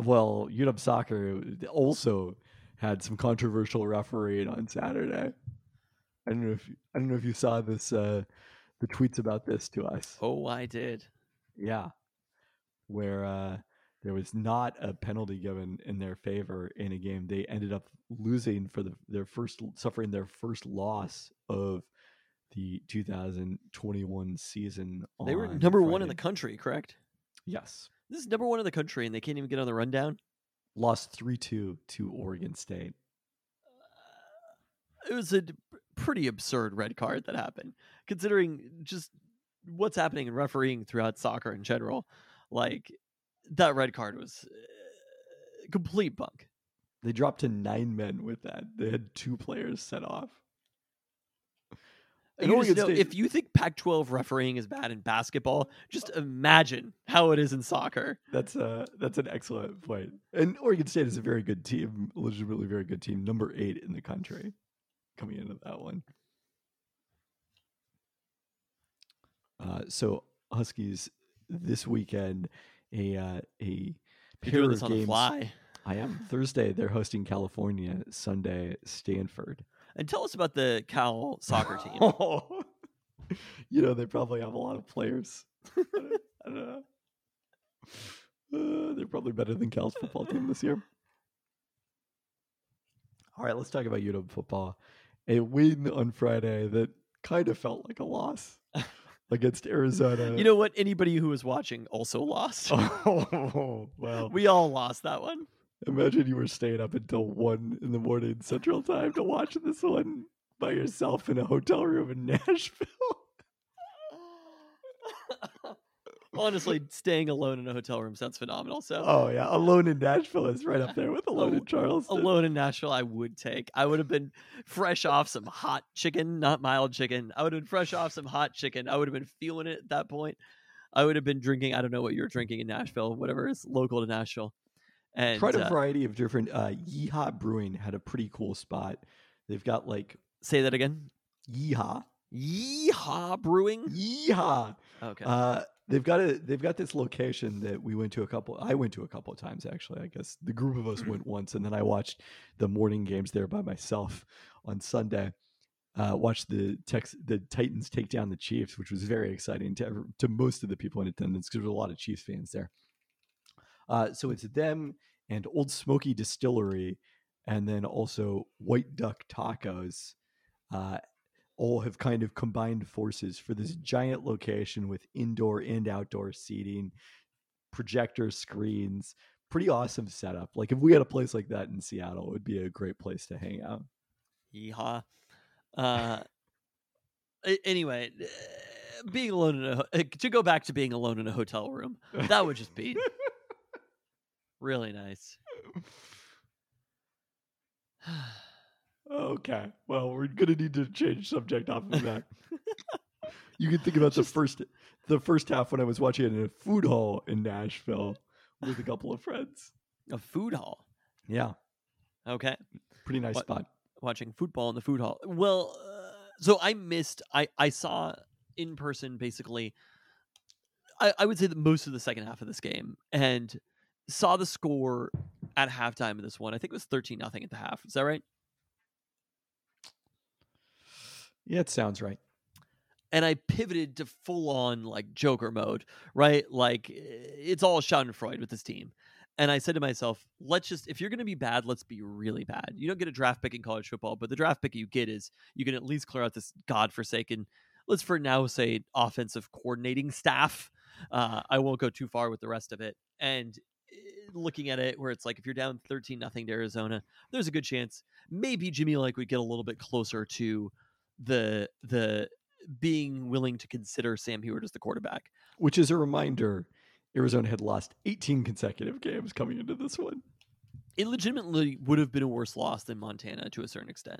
Well, UW Soccer also had some controversial refereeing on Saturday. I don't know if I don't know if you saw this uh, the tweets about this to us. Oh, I did. Yeah, where uh, there was not a penalty given in their favor in a game. They ended up losing for the, their first suffering their first loss of the 2021 season. They were number one in the country, correct? Yes. This is number one in the country, and they can't even get on the rundown. Lost three two to Oregon State. It was a pretty absurd red card that happened, considering just what's happening in refereeing throughout soccer in general. Like that red card was uh, complete bunk. They dropped to nine men with that. They had two players set off. And You just know, State- if you think Pac-12 refereeing is bad in basketball, just imagine how it is in soccer. That's a that's an excellent point. And Oregon State is a very good team, legitimately very good team, number eight in the country, coming into that one. Uh, so Huskies this weekend, a uh, a pair of this on the games. fly. I am Thursday. They're hosting California. Sunday, Stanford. And tell us about the Cal soccer *laughs* team. you know, they probably have a lot of players. *laughs* I don't, I don't know. Uh, they're probably better than Cal's football team this year. All right, let's talk about UW football. A win on Friday that kind of felt like a loss *laughs* against Arizona. You know what? Anybody who was watching also lost. oh, well, We all lost that one. Imagine you were staying up until one in the morning Central Time to watch this one by yourself in a hotel room in *laughs* Nashville. *laughs* Honestly, staying alone in a hotel room sounds phenomenal. So Oh yeah, Alone in Nashville is right up there with *laughs* Alone in Charleston. alone in Nashville, I would take. I would have been fresh off some hot chicken, not mild chicken. I would have been fresh off some hot chicken. I would have been feeling it at that point. I would have been drinking. I don't know what you're drinking in Nashville, whatever is local to Nashville. And Tried a uh, variety of different. Uh, Yeehaw Brewing had a pretty cool spot. They've got like say that again. Yeehaw, Yeehaw Brewing. Yeehaw. Okay. Uh, they've got a they've got this location that we went to a couple. I went to a couple of times actually. I guess the group of us went *clears throat* once, and then I watched the morning games there by myself on Sunday. Uh, watched the Tex the Titans take down the Chiefs, which was very exciting to ever, to most of the people in attendance because there was a lot of Chiefs fans there. Uh, so it's them and Ole Smoky Distillery, and then also White Duck Tacos. Uh, all have kind of combined forces for this giant location with indoor and outdoor seating, projector screens, pretty awesome setup. Like if we had a place like that in Seattle, it would be a great place to hang out. Yeehaw. Uh, anyway, uh, being alone in a uh, to go back to being alone in a hotel room, that would just be *laughs* *laughs* really nice. okay. Well, we're gonna need to change subject off of that. *laughs* you can think about the first the first half when I was watching it in a food hall in Nashville with a couple of friends. A food hall. Yeah, Okay. pretty nice spot. watching football in the food hall. Well, uh, so I missed. I I saw in person basically. I, I would say that most of the second half of this game and saw the score at halftime of this one. I think it was thirteen nothing at the half. Is that right? Yeah, it sounds right. and I pivoted to full on like Joker mode, right? Like it's all Schadenfreude with this team. And I said to myself, let's just, if you're going to be bad, let's be really bad. You don't get a draft pick in college football, but the draft pick you get is you can at least clear out this godforsaken, let's for now say offensive coordinating staff. Uh, I won't go too far with the rest of it. And looking at it where it's like if you're down 13 nothing to Arizona, there's a good chance maybe Jimmy Lake would get a little bit closer to the the being willing to consider Sam Huard as the quarterback. Which is a reminder Arizona had lost 18 consecutive games coming into this one. It legitimately would have been a worse loss than Montana to a certain extent.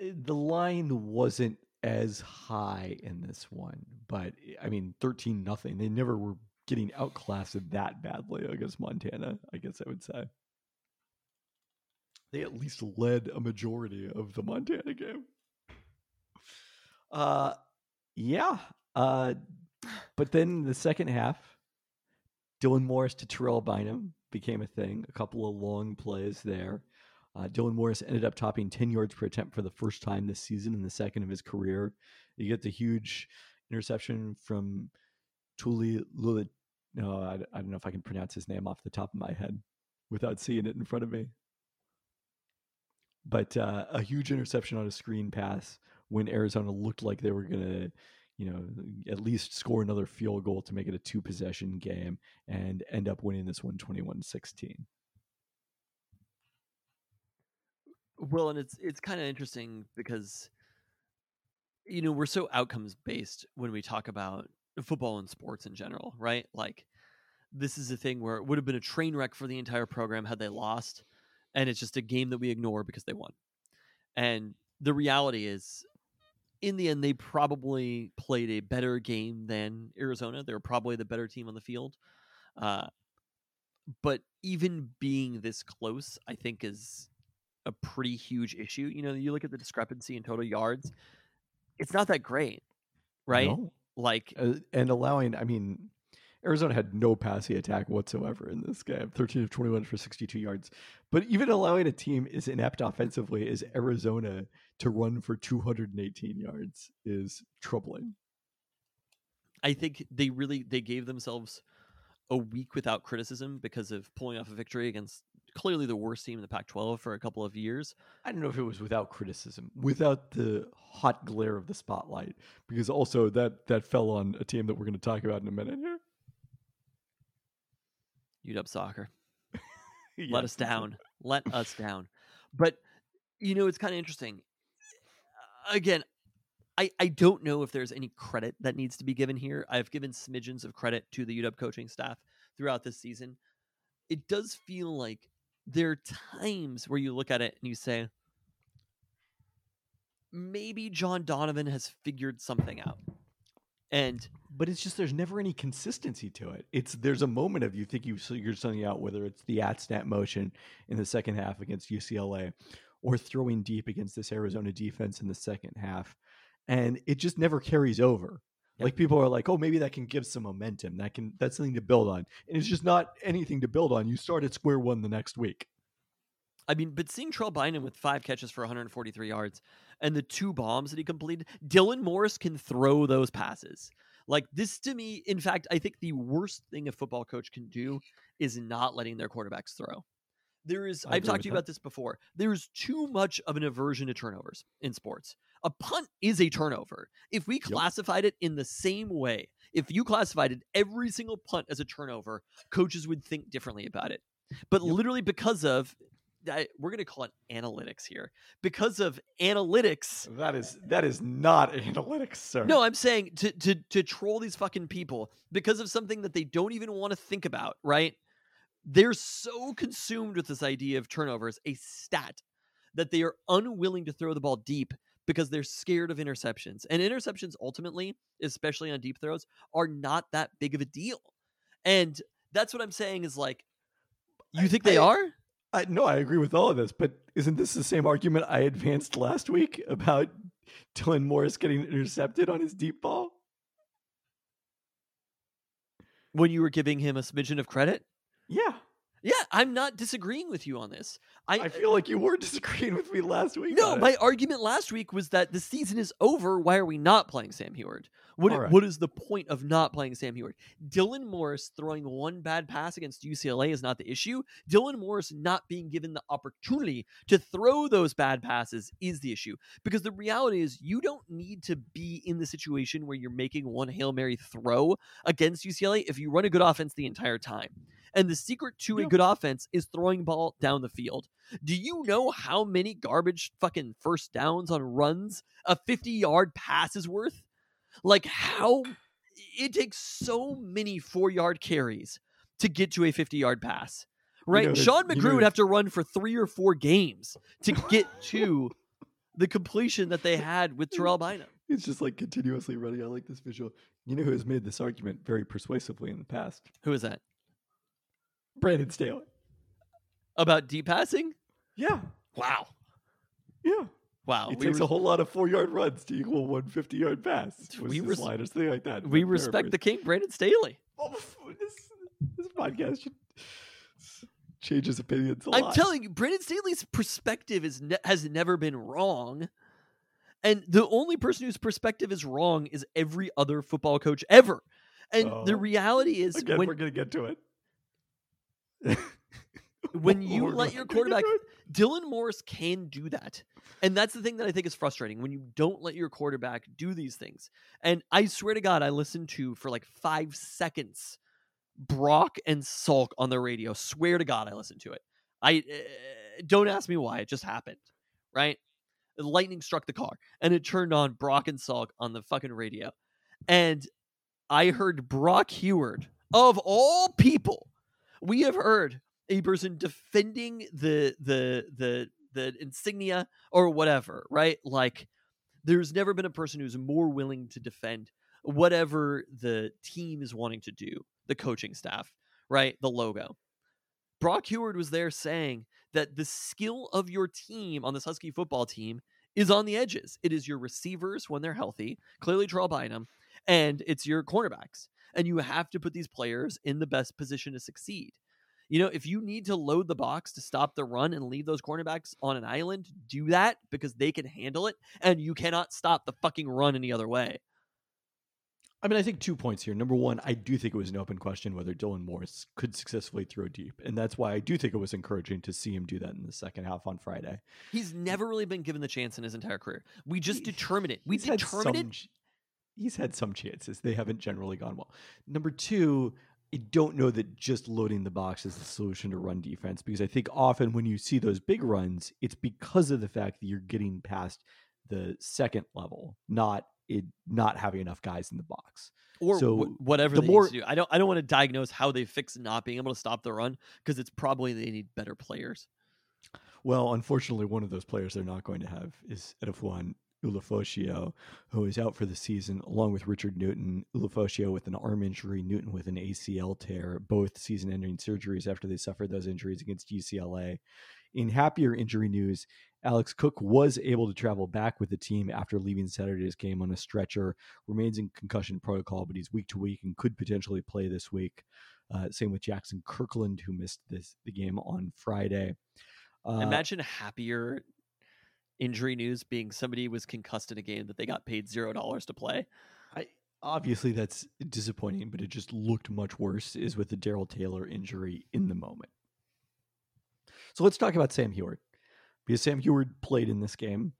Uh, The line wasn't as high in this one, but I mean, 13 nothing. They never were getting outclassed that badly against Montana, I guess I would say. They at least led a majority of the Montana game. Uh yeah. Uh but then the second half, Dylan Morris to Terrell Bynum became a thing. A couple of long plays there. Uh, Dylan Morris ended up topping 10 yards per attempt for the first time this season in the second of his career. You get the huge interception from Tuli Lulit. No, I, I don't know if I can pronounce his name off the top of my head without seeing it in front of me. But uh, a huge interception on a screen pass when Arizona looked like they were going to, you know, at least score another field goal to make it a two possession game and end up winning this one 21 16. Well, and it's it's kind of interesting because you know, we're so outcomes based when we talk about football and sports in general, right? Like this is a thing where it would have been a train wreck for the entire program had they lost and it's just a game that we ignore because they won. And the reality is in the end they probably played a better game than Arizona. They were probably the better team on the field. Uh but even being this close, I think is a pretty huge issue. You know, you look at the discrepancy in total yards, it's not that great, right? No. Like, Uh, and allowing, I mean, Arizona had no passing attack whatsoever in this game 13 of 21 for 62 yards. But even allowing a team as inept offensively as Arizona to run for 218 yards is troubling. I think they really they gave themselves a week without criticism because of pulling off a victory against clearly the worst team in the Pac-12 for a couple of years. I don't know if it was without criticism, without the hot glare of the spotlight, because also that that fell on a team that we're going to talk about in a minute here. UW soccer. Yes, *laughs* let us down. Let us down. But you know, it's kind of interesting. Again, I, I don't know if there's any credit that needs to be given here. I've given smidgens of credit to the UW coaching staff throughout this season. It does feel like there are times where you look at it and you say, maybe John Donovan has figured something out. And but it's just there's never any consistency to it. It's there's a moment of you think you figured something out, whether it's the at snap motion in the second half against UCLA, or throwing deep against this Arizona defense in the second half, and it just never carries over. Yep. Like people are like, oh, maybe that can give some momentum. That can that's something to build on, and it's just not anything to build on. You start at square one the next week. I mean, but seeing Terrell Bynum with five catches for 143 yards and the two bombs that he completed, Dylan Morris can throw those passes. Like this to me, in fact, I think the worst thing a football coach can do is not letting their quarterbacks throw. There is, I've talked to you that. about this before. There's too much of an aversion to turnovers in sports. A punt is a turnover. If we classified it in the same way, if you classified it every single punt as a turnover, coaches would think differently about it. But Yep. literally because of I, we're going to call it analytics here. Because of analytics, That is that is not *laughs* analytics, sir. no, I'm saying to to to troll these fucking people because of something that they don't even want to think about, right? They're so consumed with this idea of turnovers, a stat, that they are unwilling to throw the ball deep because they're scared of interceptions. And interceptions ultimately, especially on deep throws, are not that big of a deal. And that's what I'm saying is like you I- think they I- are? I, no, I agree with all of this, but isn't this the same argument I advanced last week about Dylan Morris getting intercepted on his deep ball? When you were giving him a smidgen of credit? Yeah, Yeah, I'm not disagreeing with you on this. I, I uh, feel like you were *laughs* disagreeing with me last week. No, on it. my argument last week was that the season is over. Why are we not playing Sam Huard? What, All right. what is the point of not playing Sam Huard? Dylan Morris throwing one bad pass against UCLA is not the issue. Dylan Morris not being given the opportunity to throw those bad passes is the issue. Because the reality is, you don't need to be in the situation where you're making one Hail Mary throw against UCLA if you run a good offense the entire time. And the secret to a good offense is throwing ball down the field. Do you know how many garbage fucking first downs on runs a 50 yard pass is worth? Like, how it takes so many four yard carries to get to a 50 yard pass, right? know, Sean you McGrew know- would have to run for three or four games to get to *laughs* the completion that they had with Terrell Bynum. it's just like continuously running. I like this visual. You know who has made this argument very persuasively in the past? Who is that? Brandon Staley. About deep passing? Yeah, Wow. yeah. Wow. It we takes a whole lot of four yard runs to equal one 50 yard pass. We res- slide or something like that. we respect the king, Brandon Staley. Oh, this, this podcast should change his opinions a I'm lot. telling you, Brandon Staley's perspective is ne- has never been wrong. And the only person whose perspective is wrong is every other football coach ever. And the Oh. reality is Again, when we're going to get to it. *laughs* When *laughs* you We're let your gonna get to quarterback- Dylan Morris can do that. And that's the thing that I think is frustrating when you don't let your quarterback do these things. And I swear to God, I listened to for like five seconds Brock and Salk on the radio. Swear to God, I listened to it. I uh, don't ask me why. It just happened, right? The lightning struck the car and it turned on Brock and Salk on the fucking radio. And I heard Brock Huard, of all people, we have heard a person defending the the the the insignia or whatever, right? Like there's never been a person who's more willing to defend whatever the team is wanting to do, the coaching staff, right? The logo. Brock Huard was there saying that the skill of your team on this Husky football team is on the edges. It is your receivers when they're healthy, clearly Terrell Bynum, and it's your cornerbacks. And you have to put these players in the best position to succeed. You know, if you need to load the box to stop the run and leave those cornerbacks on an island, do that because they can handle it, and you cannot stop the fucking run any other way. I mean, I think two points here. Number one, I do think it was an open question whether Dylan Morris could successfully throw deep. And that's why I do think it was encouraging to see him do that in the second half on Friday. He's never really been given the chance in his entire career. We just He- determine it. We He's had determine it. He's had some chances. They haven't generally gone well. Number two, I don't know that just loading the box is the solution to run defense because I think often when you see those big runs, it's because of the fact that you're getting past the second level, not it not having enough guys in the box. or So, wh- whatever the they more- need to do. I don't I don't want to diagnose how they fix not being able to stop the run because it's probably they need better players. Well, unfortunately, one of those players they're not going to have is Edefuan Ulofoshio, who is out for the season, along with Richard Newton. Ulofoshio with an arm injury, Newton with an ACL tear, both season ending surgeries after they suffered those injuries against UCLA. In happier injury news, Alex Cook was able to travel back with the team after leaving Saturday's game on a stretcher, remains in concussion protocol, but he's week to week and could potentially play this week. Uh, same with Jackson Kirkland, who missed this the game on Friday. Uh, Imagine happier injury news being somebody was concussed in a game that they got paid zero dollars to play. I obviously that's disappointing, but it just looked much worse. Is with the Daryl Taylor injury in the moment. So let's talk about Sam Huard because Sam Huard played in this game.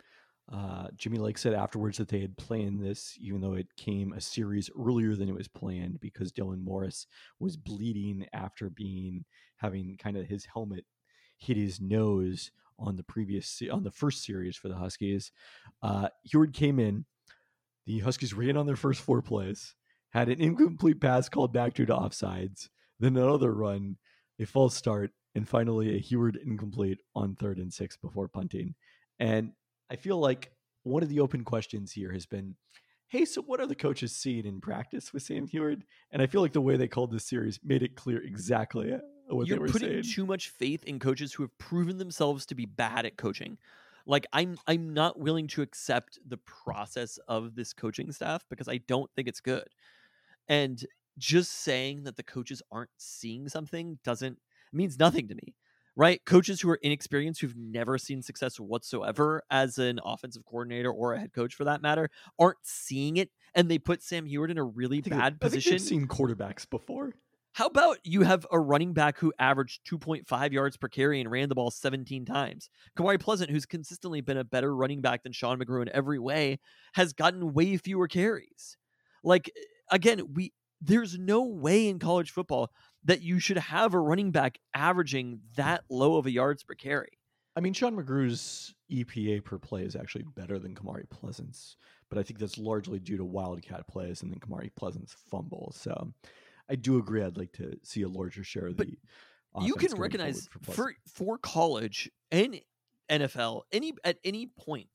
Uh, Jimmy Lake said afterwards that they had planned this, even though it came a series earlier than it was planned, because Dylan Morris was bleeding after being having kind of his helmet hit his nose on the previous on the first series for the Huskies. Uh, Huard came in. The Huskies ran on their first four plays, had an incomplete pass called back due to offsides, then another run, a false start, and finally a Huard incomplete on third and six before punting. And I feel like one of the open questions here has been, hey, so what are the coaches seeing in practice with Sam Huard? And I feel like the way they called this series made it clear exactly what You're putting saying. too much faith in coaches who have proven themselves to be bad at coaching. Like I'm I'm not willing to accept the process of this coaching staff because I don't think it's good. And just saying that the coaches aren't seeing something doesn't means nothing to me. Right? Coaches who are inexperienced who've never seen success whatsoever as an offensive coordinator or a head coach for that matter aren't seeing it and they put Sam Huard in a really bad I position. they've seen quarterbacks before. How about you have a running back who averaged 2.5 yards per carry and ran the ball 17 times? Kamari Pleasant, who's consistently been a better running back than Sean McGrew in every way, has gotten way fewer carries. Like again, we there's no way in college football that you should have a running back averaging that low of a yards per carry. I mean, Sean McGrew's EPA per play is actually better than Kamari Pleasant's, but I think that's largely due to Wildcat plays and then Kamari Pleasant's fumbles. So I do agree. I'd like to see a larger share of But the. you can recognize for for college and NFL any at any point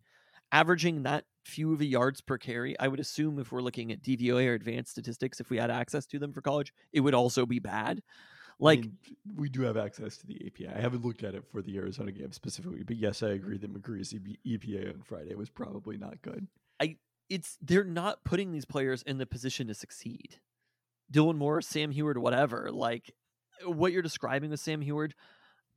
averaging that few of a yards per carry. I would assume if we're looking at DVOA or advanced statistics, if we had access to them for college, it would also be bad. I Like mean, we do have access to the API. I haven't looked at it for the Arizona game specifically, but yes, I agree that McGrew's EB EPA on Friday was probably not good. I it's they're not putting these players in the position to succeed. Dylan Morris, Sam Huard, whatever. Like uh, what you're describing with Sam Huard,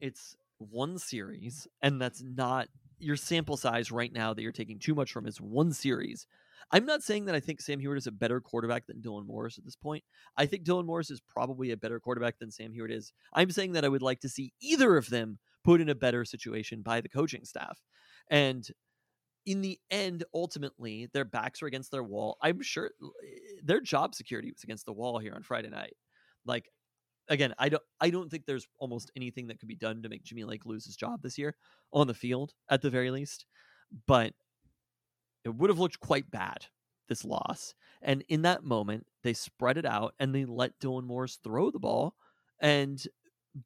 it's one series, and that's not your sample size right now that you're taking too much from is one series. I'm not saying that I think Sam Huard is a better quarterback than Dylan Morris at this point. I think Dylan Morris is probably a better quarterback than Sam Huard is. I'm saying that I would like to see either of them put in a better situation by the coaching staff. And in the end, ultimately, their backs were against their wall. I'm sure eh, their job security was against the wall here on Friday night. Like, again, I don't, I don't think there's almost anything that could be done to make Jimmy Lake lose his job this year on the field, at the very least. But it would have looked quite bad this loss. And in that moment, they spread it out and they let Dylan Morris throw the ball. And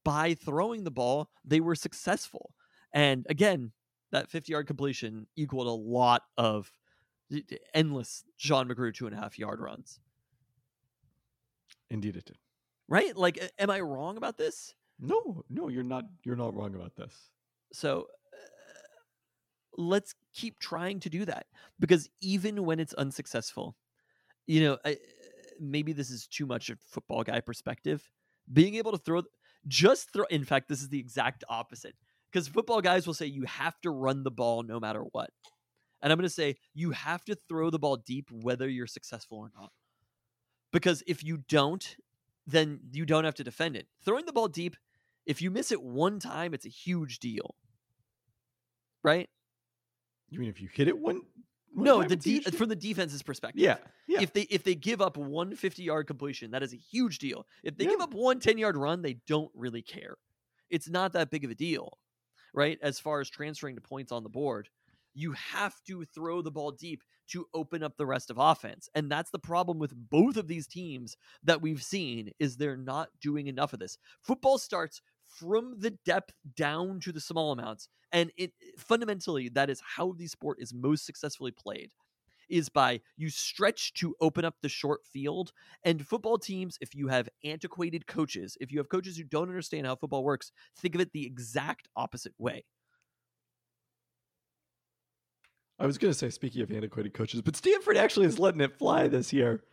by throwing the ball, they were successful. And again, that 50 yard completion equaled a lot of endless Sean McGrew two and a half yard runs. Indeed, it did. Right? Like, am I wrong about this? No, no, you're not. You're not wrong about this. So uh, let's keep trying to do that because even when it's unsuccessful, you know, I, maybe this is too much of football guy perspective. Being able to throw, just throw. In fact, this is the exact opposite because football guys will say you have to run the ball no matter what. And I'm going to say you have to throw the ball deep whether you're successful or not. Because if you don't, then you don't have to defend it. Throwing the ball deep, if you miss it one time, it's a huge deal. Right? You mean if you hit it one? one no, the de- from the defense's perspective. yeah, yeah. If they if they give up one 50 yard completion, that is a huge deal. If they give up one 10 yard run, they don't really care. It's not that big of a deal, right? As far as transferring to points on the board. You have to throw the ball deep to open up the rest of offense. And that's the problem with both of these teams that we've seen is they're not doing enough of this. Football starts from the depth down to the small amounts and it fundamentally that is how the sport is most successfully played is by you stretch to open up the short field. And football teams, if you have antiquated coaches, if you have coaches who don't understand how football works, think of it the exact opposite way. I was going to say, speaking of antiquated coaches, but Stanford actually is letting it fly this year.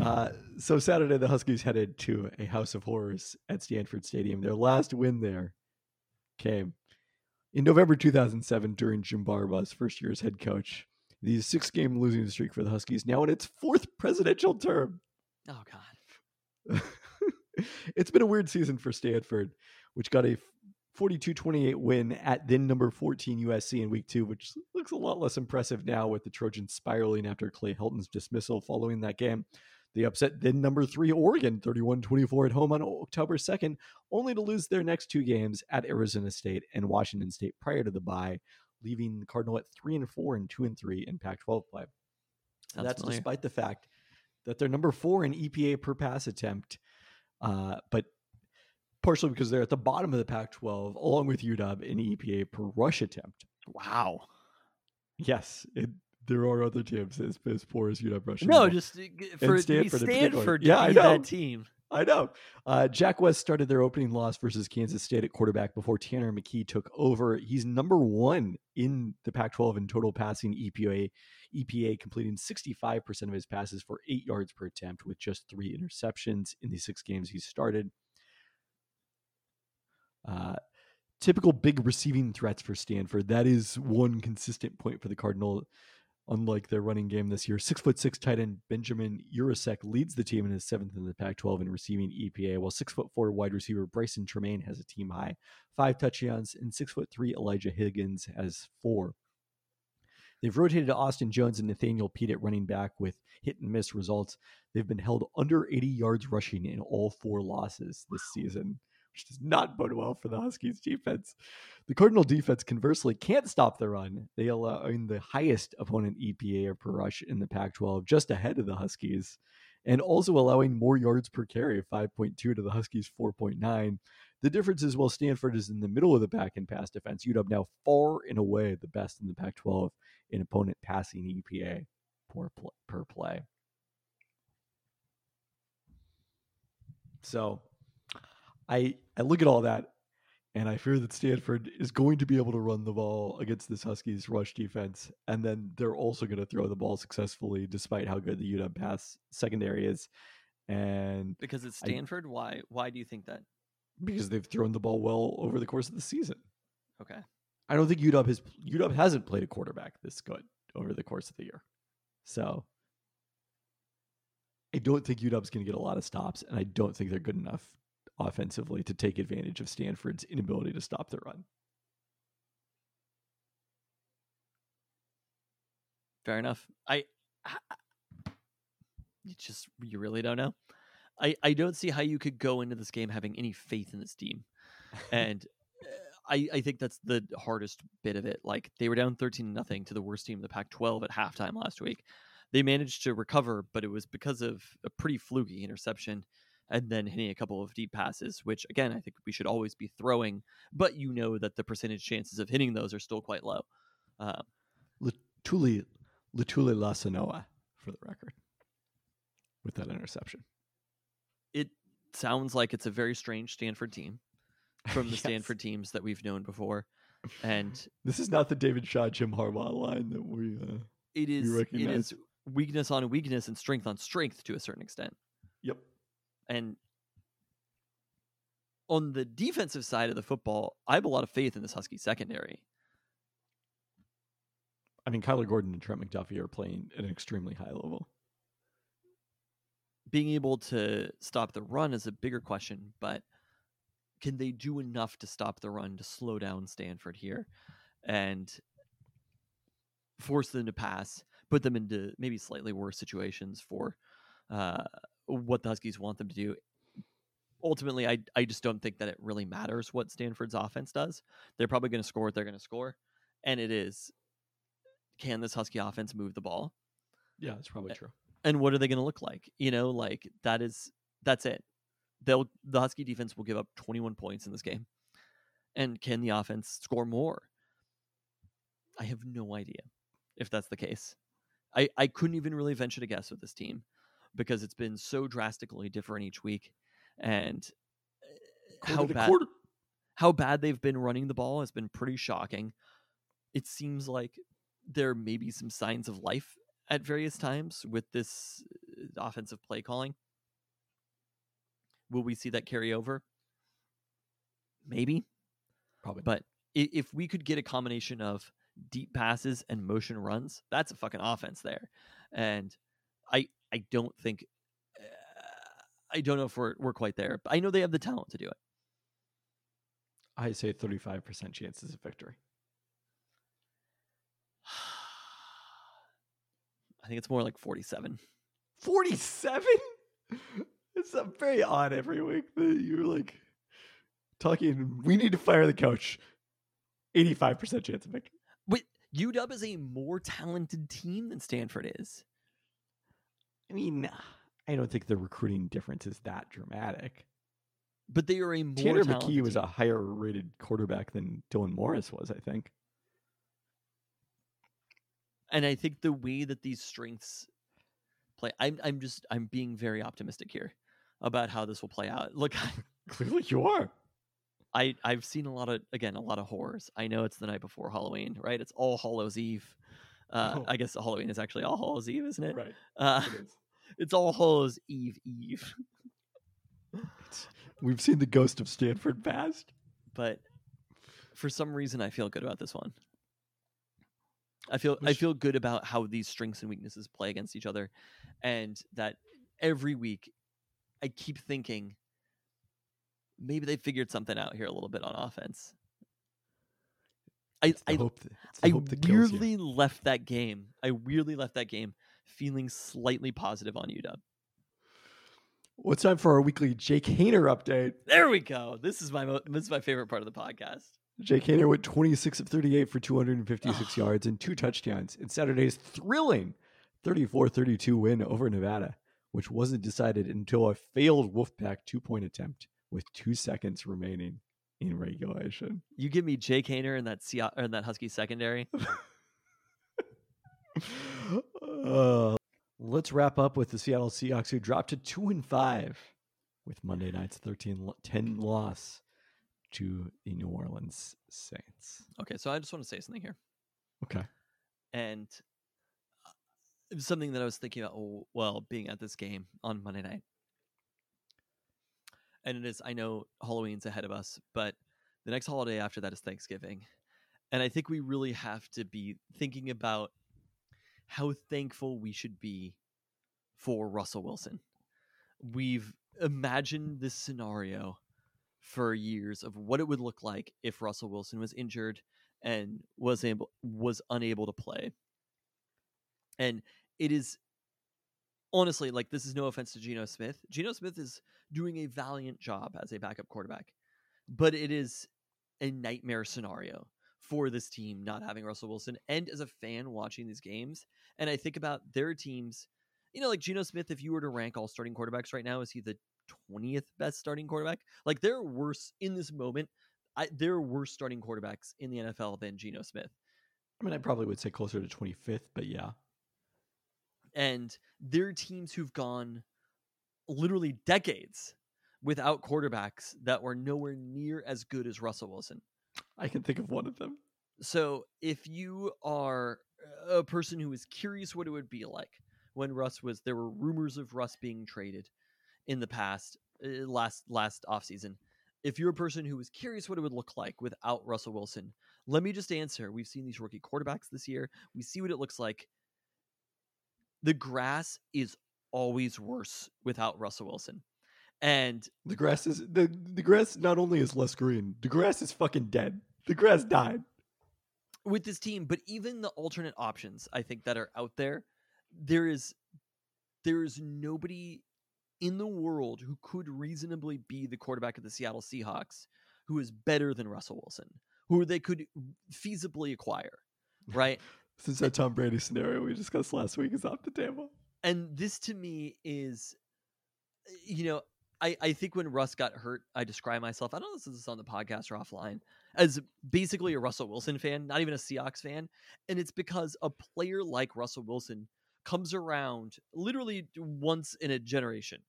Uh, so Saturday, the Huskies headed to a house of horrors at Stanford Stadium. Their last win there came in November 2007 during Jim Harbaugh's first year as head coach. The six game losing streak for the Huskies now in its fourth presidential term. Oh, God. *laughs* it's been a weird season for Stanford, which got a 42 28 win at then number 14 USC in week two, which looks a lot less impressive now with the Trojans spiraling after Clay Helton's dismissal following that game. They upset then number three Oregon 31 24 at home on October 2nd, only to lose their next two games at Arizona State and Washington State prior to the bye, leaving the Cardinal at three and four and two and three in Pac 12 play. Sounds That's familiar. despite the fact that they're number four in EPA per pass attempt, uh, but partially because they're at the bottom of the Pac 12, along with UW in EPA per rush attempt. Wow. Yes, it, there are other teams as, as poor as UW rushing. No, just uh, for it to be Stanford. Stanford Yeah, to I be know. that team. I know. Uh, Jack West started their opening loss versus Kansas State at quarterback before Tanner McKee took over. He's number one in the Pac 12 in total passing EPA, EPA, completing 65% of his passes for eight yards per attempt with just three interceptions in the six games he started. Uh, typical big receiving threats for Stanford. That is one consistent point for the Cardinal. Unlike their running game this year, six foot six tight end Benjamin Yurosek leads the team and is seventh in the Pac-12 in receiving EPA, while six foot four wide receiver Brycen Tremayne has a team high five touchdowns, and six foot three Elijah Higgins has four. They've rotated to Austin Jones and Nathaniel Peat at running back with hit and miss results. They've been held under 80 yards rushing in all four losses this season, which does not bode well for the Huskies defense. The Cardinal defense, conversely, can't stop the run. They allow in the highest opponent EPA per rush in the Pac 12, just ahead of the Huskies, and also allowing more yards per carry, 5.2 to the Huskies' 4.9. The difference is while Stanford is in the middle of the back in pass defense, UW now far and away the best in the Pac 12 in opponent passing EPA per, per play. So I I look at all that and I fear that Stanford is going to be able to run the ball against this Huskies rush defense, and then they're also going to throw the ball successfully, despite how good the UW pass secondary is, and Because it's I- Stanford. Why? Why do you think that? because they've thrown the ball well over the course of the season. Okay. I don't think UW has UW hasn't played a quarterback this good over the course of the year, so I don't think UW's going to get a lot of stops, and I don't think they're good enough offensively to take advantage of Stanford's inability to stop the run. Fair enough. I, I you just you really don't know. I I don't see how you could go into this game having any faith in this team, and *laughs* uh, I I think that's the hardest bit of it. Like they were down thirteen nothing to the worst team in the Pac-12 at halftime last week. They managed to recover, but it was because of a pretty fluky interception and then hitting a couple of deep passes, which again I think we should always be throwing, but you know that the percentage chances of hitting those are still quite low. Uh, Latuli Latuli Lasanoa, for the record, with that interception. it sounds like it's a very strange Stanford team from *laughs* the Yes. Stanford teams that we've known before, and *laughs* This is not the David Shaw Jim Harbaugh line that we. Uh, it is it recognize- is weakness on weakness and strength on strength to a certain extent. yep. And on the defensive side of the football, I have a lot of faith in this Husky secondary. I mean, Kyler Gordon and Trent McDuffie are playing at an extremely high level. Being able to stop the run is a bigger question, but can they do enough to stop the run to slow down Stanford here and force them to pass, put them into maybe slightly worse situations for uh, what the Huskies want them to do? Ultimately, I, I just don't think that it really matters what Stanford's offense does. They're probably going to score what they're going to score. and it is can this Husky offense move the ball? Yeah, that's probably true. And what are they going to look like? You know, like that is that's it. They'll the Husky defense will give up 21 points in this game. And can the offense score more? I have no idea if that's the case. I, I couldn't even really venture to guess with this team because it's been so drastically different each week. And uh, how bad quarter. how bad they've been running the ball has been pretty shocking. It seems like there may be some signs of life at various times with this uh, offensive play calling. Will we see that carry over? Maybe, Probably. but if we could get a combination of deep passes and motion runs, that's a fucking offense there. And I I don't think uh, I don't know if we're we're quite there. But I know they have the talent to do it. I say 35% chances of victory. *sighs* I think it's more like 47. 47? It's very odd every week that you're like talking, we need to fire the coach. 85% chance of victory. But UW is a more talented team than Stanford is. I mean, I don't think the recruiting difference is that dramatic. But they are a more Tanner talented McKee was team. a higher rated quarterback than Dylan Morris was, I think. and I think the way that these strengths play, I'm I'm just I'm being very optimistic here about how this will play out. Look, *laughs* Clearly you are. I I've seen a lot of again a lot of horrors. I know it's the night before Halloween, right? It's All Hallows Eve. Uh, Oh. I guess Halloween is actually All Hallows Eve, isn't it? Right. Uh, It is. *laughs* it's All Hallows Eve Eve. *laughs* We've seen the ghost of Stanford past. but for some reason I feel good about this one. I feel I feel good about how these strengths and weaknesses play against each other and that every week I keep thinking maybe they figured something out here a little bit on offense. I I, hope that, it's the I hope that kills you. weirdly left that game. I weirdly left that game feeling slightly positive on UW. Well, it's time for our weekly Jake Haener update. There we go. This is my mo- this is my favorite part of the podcast. Jake Haener went 26 of 38 for 256 yards and two touchdowns in Saturday's thrilling 34 32 win over Nevada, which wasn't decided until a failed Wolfpack two point attempt with two seconds remaining in regulation. You give me Jake Haener and that Sea- or that Husky secondary. *laughs* Uh, let's wrap up with the Seattle Seahawks, who dropped to 2 and 5 with Monday night's 13 10 loss to the New Orleans Saints. Okay, so I just want to say something here. Okay. and uh, it was something that I was thinking about. w- Well, being at this game on Monday night, and it is. I know Halloween's ahead of us, but the next holiday after that is Thanksgiving, and I think we really have to be thinking about how thankful we should be for Russell Wilson. We've imagined this scenario for years of what it would look like if Russell Wilson was injured and was able was unable to play. And it is honestly like this is no offense to Geno Smith. Geno Smith is doing a valiant job as a backup quarterback, but it is a nightmare scenario for this team not having Russell Wilson. And as a fan watching these games, and I think about their teams, you know, like Geno Smith, if you were to rank all starting quarterbacks right now, is he the 20th best starting quarterback? Like there are worse in this moment. I, there are worse starting quarterbacks in the NFL than Geno Smith. I mean, I probably would say closer to 25th, but yeah. And there are teams who've gone literally decades without quarterbacks that were nowhere near as good as Russell Wilson. I can think of one of them. So if you are a person who is curious what it would be like when Russ was there were rumors of Russ being traded in the past uh, last last offseason. If you're a person who is curious what it would look like without Russell Wilson, let me just answer. We've seen these rookie quarterbacks this year. We see what it looks like. The grass is always worse without Russell Wilson. And The grass is the the grass not only is less green, the grass is fucking dead. The grass died. with this team, but even the alternate options I think that are out there, there is there is nobody in the world who could reasonably be the quarterback of the Seattle Seahawks who is better than Russell Wilson. who they could feasibly acquire, right? *laughs* Since that Tom Brady scenario we discussed last week is off the table. and this to me is you know I, I think when Russ got hurt, I describe myself, I don't know if this is on the podcast or offline, as basically a Russell Wilson fan, not even a Seahawks fan. And it's because a player like Russell Wilson comes around literally once in a generation.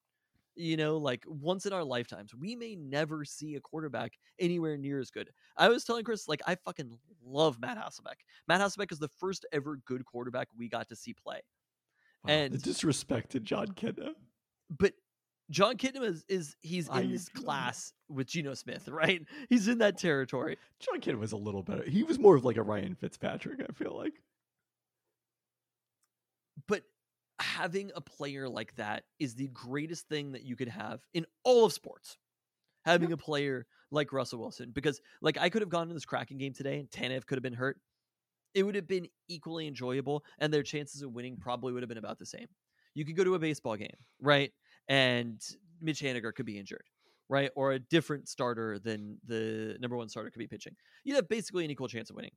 You know, like once in our lifetimes. We may never see a quarterback anywhere near as good. I was telling Chris, like, I fucking love Matt Hasselbeck. Matt Hasselbeck is the first ever good quarterback we got to see play. Wow, And- the disrespect to Jon Kitna. but Jon Kitna is, is he's in this class with Geno Smith, *laughs* right? He's in that territory. Jon Kitna was a little better. He was more of like a Ryan Fitzpatrick. I feel like. But having a player like that is the greatest thing that you could have in all of sports. Having a player like Russell Wilson, because like I could have gone to this Kraken game today and Tanev could have been hurt. It would have been equally enjoyable, and their chances of winning probably would have been about the same. You could go to a baseball game, right? And Mitch Haniger could be injured, right? Or a different starter than the number one starter could be pitching. You'd have basically an equal chance of winning.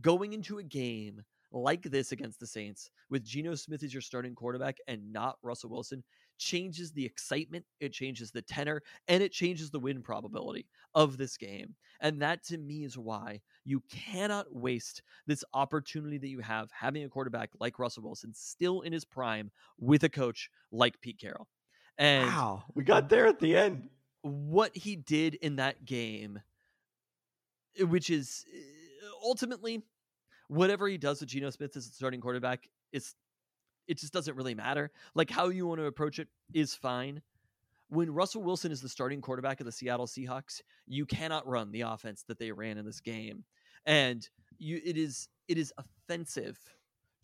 Going into a game like this against the Saints with Geno Smith as your starting quarterback and not Russell Wilson changes the excitement, it changes the tenor, and it changes the win probability of this game. And that to me is why you cannot waste this opportunity that you have having a quarterback like Russell Wilson still in his prime with a coach like Pete Carroll. And wow, we got there at the end. what he did in that game, which is uh, ultimately whatever he does with Geno Smith as the starting quarterback, is it just doesn't really matter. Like how you want to approach it is fine. When Russell Wilson is the starting quarterback of the Seattle Seahawks, you cannot run the offense that they ran in this game. And you it is it is offensive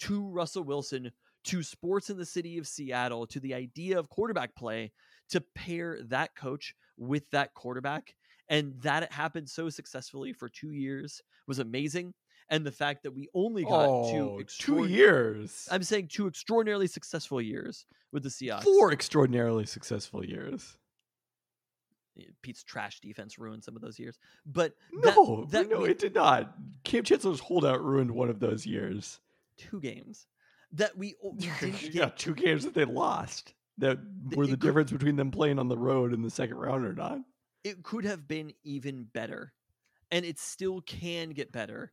to Russell Wilson, to sports in the city of Seattle, to the idea of quarterback play to pair that coach with that quarterback. And that it happened so successfully for two years was amazing. And the fact that we only got oh, two, two extraordin- years. I'm saying two extraordinarily successful years with the Seahawks. Four extraordinarily successful years. Eh, Pete's trash defense ruined some of those years. But No, that no, we- it did not. Cam Chancellor's holdout ruined one of those years. two games that we, we *laughs* didn't get got two games that they lost. That Th- were the could- difference between them playing on the road in the second round or not. it could have been even better. And it still can get better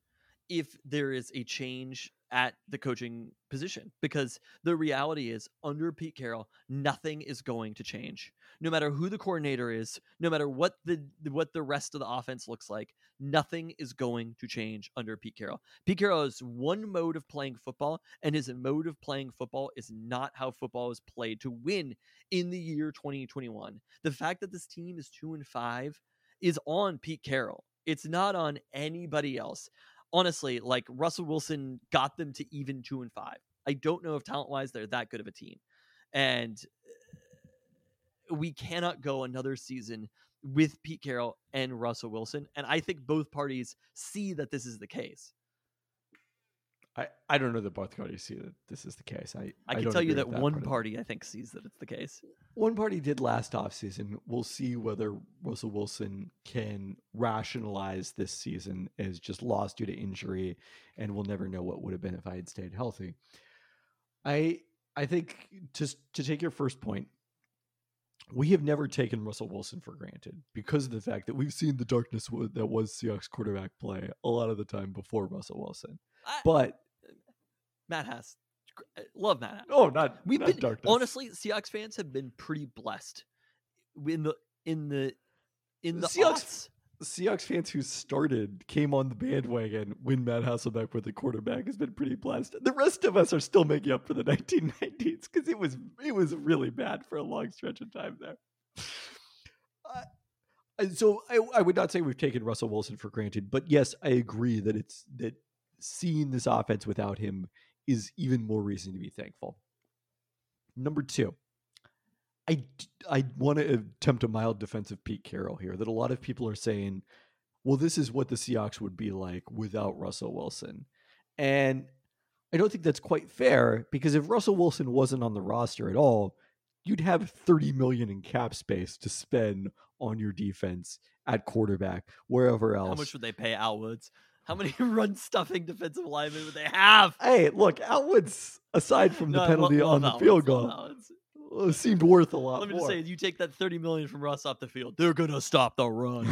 if there is a change at the coaching position. Because the reality is, under Pete Carroll, nothing is going to change. No matter who the coordinator is, no matter what the what the rest of the offense looks like, nothing is going to change under Pete Carroll. Pete Carroll has one mode of playing football, and his mode of playing football is not how football is played to win in the year 2021. The fact that this team is two and five is on Pete Carroll. It's not on anybody else. Honestly, like Russell Wilson got them to even two and five. I don't know if talent wise they're that good of a team. And uh, we cannot go another season with Pete Carroll and Russell Wilson. And I think both parties see that this is the case. I, I don't know that both parties see that this is the case. I, I, can don't tell you agree that one part party I think sees that it's the case. one party did last offseason. We'll see whether Russell Wilson can rationalize this season as just lost due to injury, and we'll never know what would have been if I had stayed healthy. I I think just to take your first point, we have never taken Russell Wilson for granted because of the fact that we've seen the darkness that was Seahawks quarterback play a lot of the time before Russell Wilson. I, But Matt Hass, love Matt Hass. oh, not We've not been darkness. honestly, Seahawks fans have been pretty blessed in the in the in the Seahawks- aughts. Seahawks fans who started came on the bandwagon when Matt Hasselbeck was the quarterback has been pretty blessed. The rest of us are still making up for the *laughs* 1990s because it was it was really bad for a long stretch of time there. *sighs* Uh, and so I, I would not say we've taken Russell Wilson for granted, but yes, I agree that it's that seeing this offense without him is even more reason to be thankful. Number two, I, I want to attempt a mild defense of Pete Carroll here. That a lot of people are saying, well, this is what the Seahawks would be like without Russell Wilson, and I don't think that's quite fair because if Russell Wilson wasn't on the roster at all, you'd have 30 million in cap space to spend on your defense at quarterback, wherever else. How much would they pay Al Woods? How many run stuffing defensive linemen would they have? Hey, look, Al Woods aside from the No, penalty on the field goal, uh, seemed worth a lot Let me more. just say, you take that thirty million from Russ off the field, they're gonna stop the run.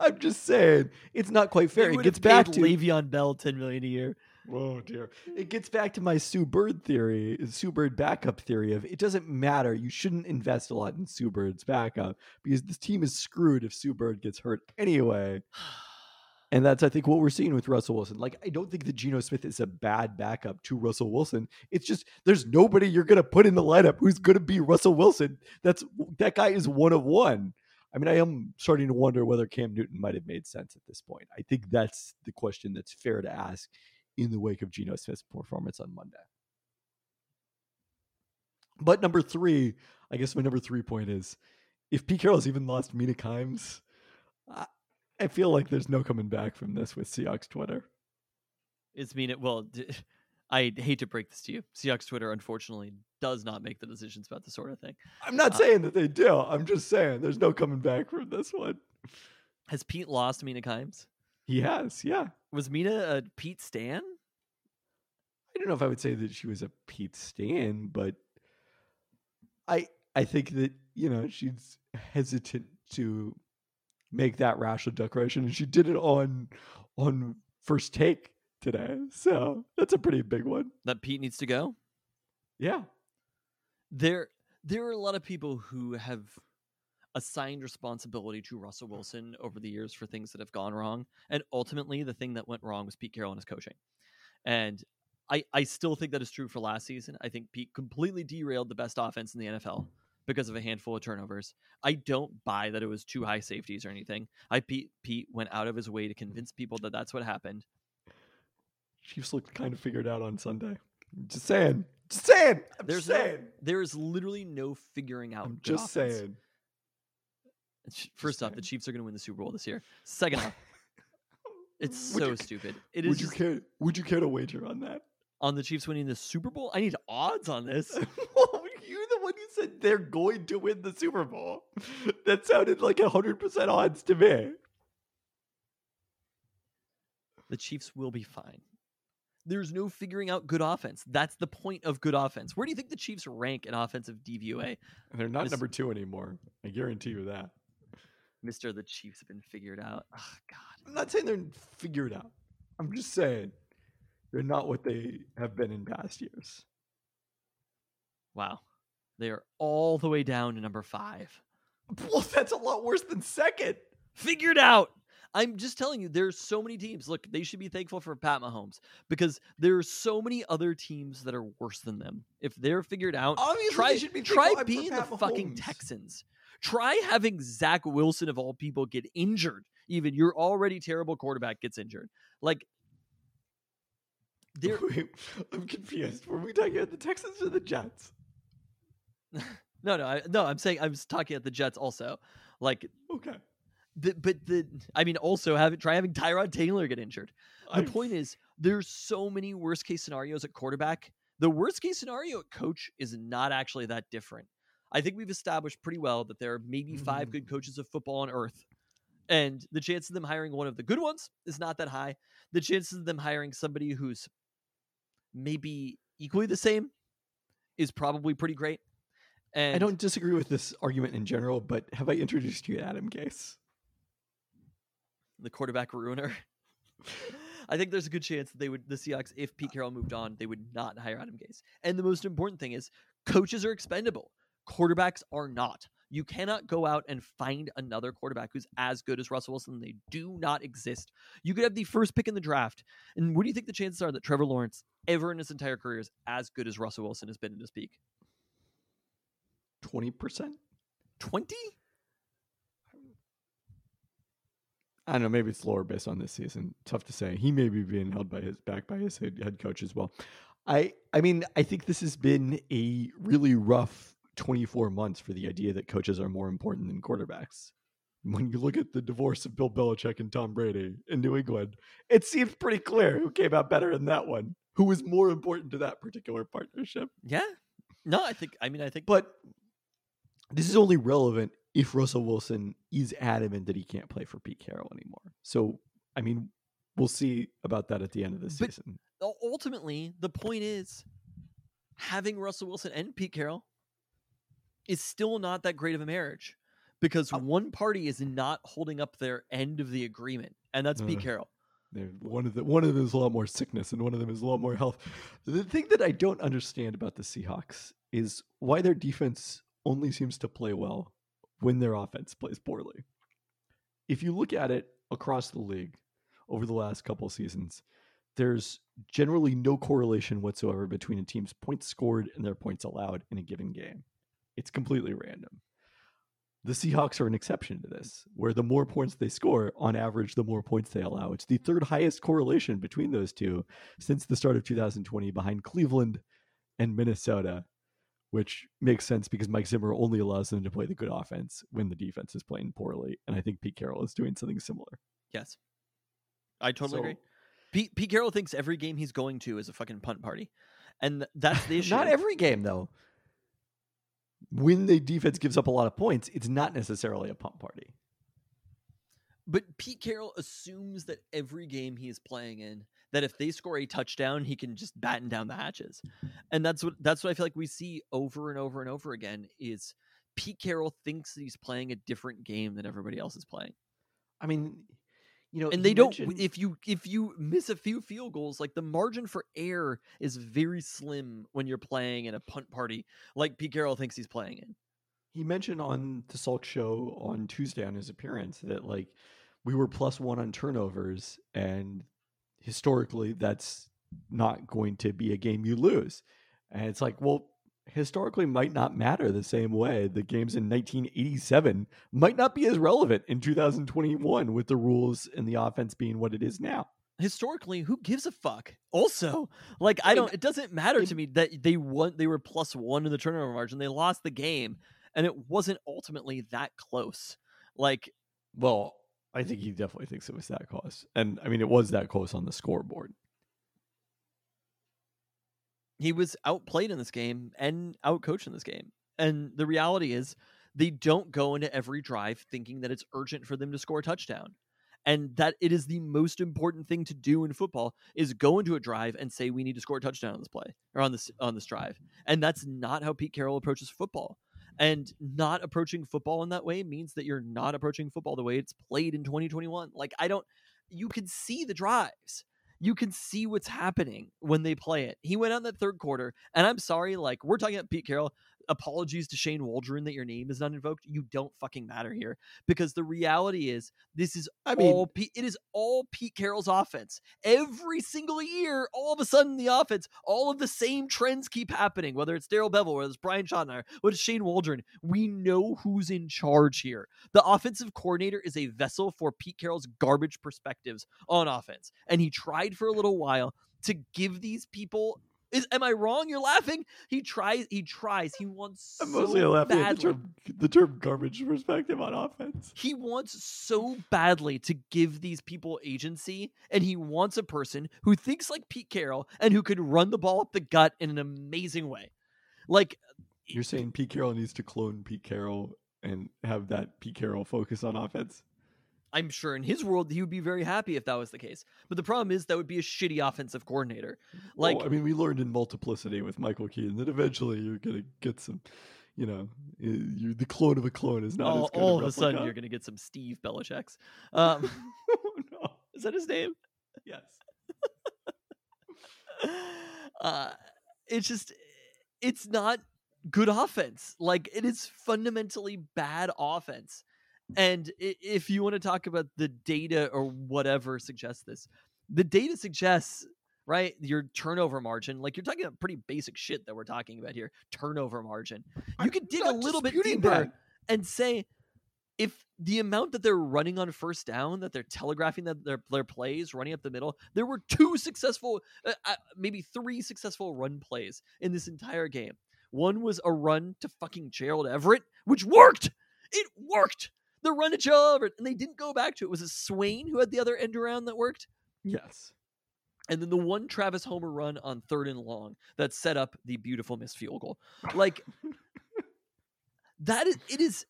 I'm just saying, it's not quite fair. It gets back to Le'Veon Bell ten million a year. Oh dear. It gets back to my Sue Bird theory, Sue Bird backup theory of it doesn't matter. You shouldn't invest a lot in Sue Bird's backup because this team is screwed if Sue Bird gets hurt anyway. And that's I think what we're seeing with Russell Wilson. Like I don't think that Geno Smith is a bad backup to Russell Wilson. It's just there's nobody you're gonna put in the lineup who's gonna be Russell Wilson. That's that guy is one of one. I mean, I am starting to wonder whether Cam Newton might have made sense at this point. I think that's the question that's fair to ask in the wake of Geno Smith's performance on Monday. But number three, I guess my number three point is if Pete Carroll's even lost Mina Kimes, I, feel like there's no coming back from this with Seahawks Twitter. It's mean it. Well, *laughs* I hate to break this to you. Seahawks Twitter, unfortunately, does not make the decisions about this sort of thing. I'm not Uh, saying that they do. I'm just saying there's no coming back from this one. Has Pete lost Mina Kimes? He has, yeah. Was Mina a Pete Stan? I don't know if I would say that she was a Pete Stan, but I I think that you know she's hesitant to make that rational declaration, and she did it on on first take today. So that's a pretty big one. That Pete needs to go? Yeah, There there are a lot of people who have assigned responsibility to Russell Wilson over the years for things that have gone wrong. And ultimately the thing that went wrong was Pete Carroll and his coaching. And I, I still think that is true for last season. I think Pete completely derailed the best offense in the NFL because of a handful of turnovers. I don't buy that it was two high safeties or anything. I Pete Pete went out of his way to convince people that that's what happened. Chiefs looked kind of figured out on Sunday. Just saying, just saying. I'm There's just no- saying. There is literally no figuring out. I'm just offense. saying. First off, the. Chiefs are going to win the Super Bowl this year. Second off, *laughs* it's Would so you- stupid. It is Would you just- care? Would you care to wager on that? on the Chiefs winning the Super Bowl. I need odds on this. *laughs* well, you're the one who said they're going to win the Super Bowl. *laughs* That sounded like hundred percent odds to me. The Chiefs will be fine. There's no figuring out good offense. That's the point of good offense. Where do you think the Chiefs rank in offensive DVOA? They're not number two anymore. I guarantee you that. Mister, the Chiefs have been figured out. Oh, God. I'm not saying they're figured out. I'm just saying they're not what they have been in past years. Wow. They are all the way down to number five. Well, *laughs* that's a lot worse than second. figured out. I'm just telling you, there's so many teams. Look, they should be thankful for Pat Mahomes because there are so many other teams that are worse than them. If they're figured out, Obviously, try they should be try being the Pat fucking Texans. Try having Zach Wilson of all people get injured. Even your already terrible quarterback gets injured. Like *laughs* Wait, I'm confused. Were we talking about the Texans or the Jets? *laughs* no, no, I, no. I'm saying I was talking at the Jets also. Like, Okay. the, but the I mean, also have try having Tyrod Taylor get injured. The I- point is, there's so many worst case scenarios at quarterback. The worst case scenario at coach is not actually that different. I think we've established pretty well that there are maybe five mm-hmm. good coaches of football on earth. And the chance of them hiring one of the good ones is not that high. The chances of them hiring somebody who's maybe equally the same is probably pretty great. And I don't disagree with this argument in general, but have I introduced you to Adam Gase? the quarterback ruiner. *laughs* I think there's a good chance that they would the Seahawks, if Pete Carroll moved on, they would not hire Adam Gase. And the most important thing is coaches are expendable. Quarterbacks are not. You cannot go out and find another quarterback who's as good as Russell Wilson. They do not exist. You could have the first pick in the draft. And what do you think the chances are that Trevor Lawrence ever in his entire career is as good as Russell Wilson has been in his peak? 20%? 20? I don't know. Maybe it's lower based on this season. Tough to say. He may be being held by his back by his head, head coach as well. I I mean, I think this has been a really rough 24 months for the idea that coaches are more important than quarterbacks. When you look at the divorce of Bill Belichick and Tom Brady in New England, it seems pretty clear who came out better in that one. Who was more important to that particular partnership? Yeah. No, I think. I mean, I think. But this is only relevant if Russell Wilson is adamant that he can't play for Pete Carroll anymore. So, I mean, we'll see about that at the end of the season. ultimately, the point is having Russell Wilson and Pete Carroll is still not that great of a marriage because Oh. one party is not holding up their end of the agreement, and that's Pete Uh. Carroll. One of the one of them is a lot more sickness, and one of them is a lot more health. The thing that I don't understand about the Seahawks is why their defense only seems to play well when their offense plays poorly. If you look at it across the league over the last couple seasons, there's generally no correlation whatsoever between a team's points scored and their points allowed in a given game. It's completely random. The Seahawks are an exception to this, where the more points they score, on average, the more points they allow. It's the third highest correlation between those two since the start of 2020, behind Cleveland and Minnesota, which makes sense because Mike Zimmer only allows them to play the good offense when the defense is playing poorly. And I think Pete Carroll is doing something similar. Yes, I totally agree. Pete, Pete Carroll thinks every game he's going to is a fucking punt party, and that's the *laughs* issue. Not every game, though. When the defense gives up a lot of points, it's not necessarily a punt party. But Pete Carroll assumes that every game he is playing in, that if they score a touchdown, he can just batten down the hatches. And that's what that's what I feel like we see over and over and over again is Pete Carroll thinks that he's playing a different game than everybody else is playing. I mean, you know, And they don't mentioned- if you if you miss a few field goals, like the margin for error is very slim when you're playing in a punt party like Pete Carroll thinks he's playing in. he mentioned on the Salk show on Tuesday on his appearance that like we were plus one on turnovers, and historically that's not going to be a game you lose. And it's like, well, historically might not matter the same way. The games in 1987 might not be as relevant in 2021 with the rules and the offense being what it is now. historically, who gives a fuck? Also, like I, I don't. It doesn't matter to me that they won. They were plus one in the turnover margin. They lost the game, and it wasn't ultimately that close. Like Well, I think he definitely thinks it was that close. And I mean, it was that close on the scoreboard. he was outplayed in this game and outcoached in this game. And the reality is, they don't go into every drive thinking that it's urgent for them to score a touchdown. And that it is the most important thing to do in football is go into a drive and say we need to score a touchdown on this play or on this on this drive. And that's not how Pete Carroll approaches football. And not approaching football in that way means that you're not approaching football the way it's played in 2021. Like I don't you can see the drives you can see what's happening when they play it. He went out in that third quarter, and I'm sorry, like we're talking about Pete Carroll. Apologies to Shane Waldron that your name is not invoked. You don't fucking matter here because the reality is this is I mean- all Pete, it is all Pete Carroll's offense. Every single year, all of a sudden, the offense, all of the same trends keep happening. Whether it's Darrell Bevell, whether it's Brian Schottenheimer, whether it's Shane Waldron, we know who's in charge here. The offensive coordinator is a vessel for Pete Carroll's garbage perspectives on offense. And he tried for a little while to give these people is am I wrong? You're laughing. He tries. He tries. He wants I'm so mostly laughing at the term, the term garbage perspective on offense. He wants so badly to give these people agency, and he wants a person who thinks like Pete Carroll and who could run the ball up the gut in an amazing way. Like You're saying Pete Carroll needs to clone Pete Carroll and have that Pete Carroll focus on offense? I'm sure in his world he would be very happy if that was the case. But the problem is that would be a shitty offensive coordinator. Like Well, I mean, we learned in multiplicity with Michael Keaton that eventually you're gonna get some, you know, you the clone of a clone is not all, as good all of a sudden you're going to get some Steve Belichick's. Um, oh, *laughs* no. is that his name? Yes. *laughs* uh, it's just it's not good offense. Like it is fundamentally bad offense. And if you want to talk about the data or whatever suggests this, the data suggests right your turnover margin. Like you're talking about pretty basic shit that we're talking about here. Turnover margin. You could dig a little bit deeper that. and say if the amount that they're running on first down, that they're telegraphing that their their plays, running up the middle, there were two successful, uh, uh, maybe three successful run plays in this entire game. One was a run to fucking Gerald Everett, which worked. It worked. The run to Gerald and they didn't go back to it. Was it Swain who had the other end around that worked? Yes. and then the one Travis Homer run on third and long that set up the beautiful miss field goal. Like that is it is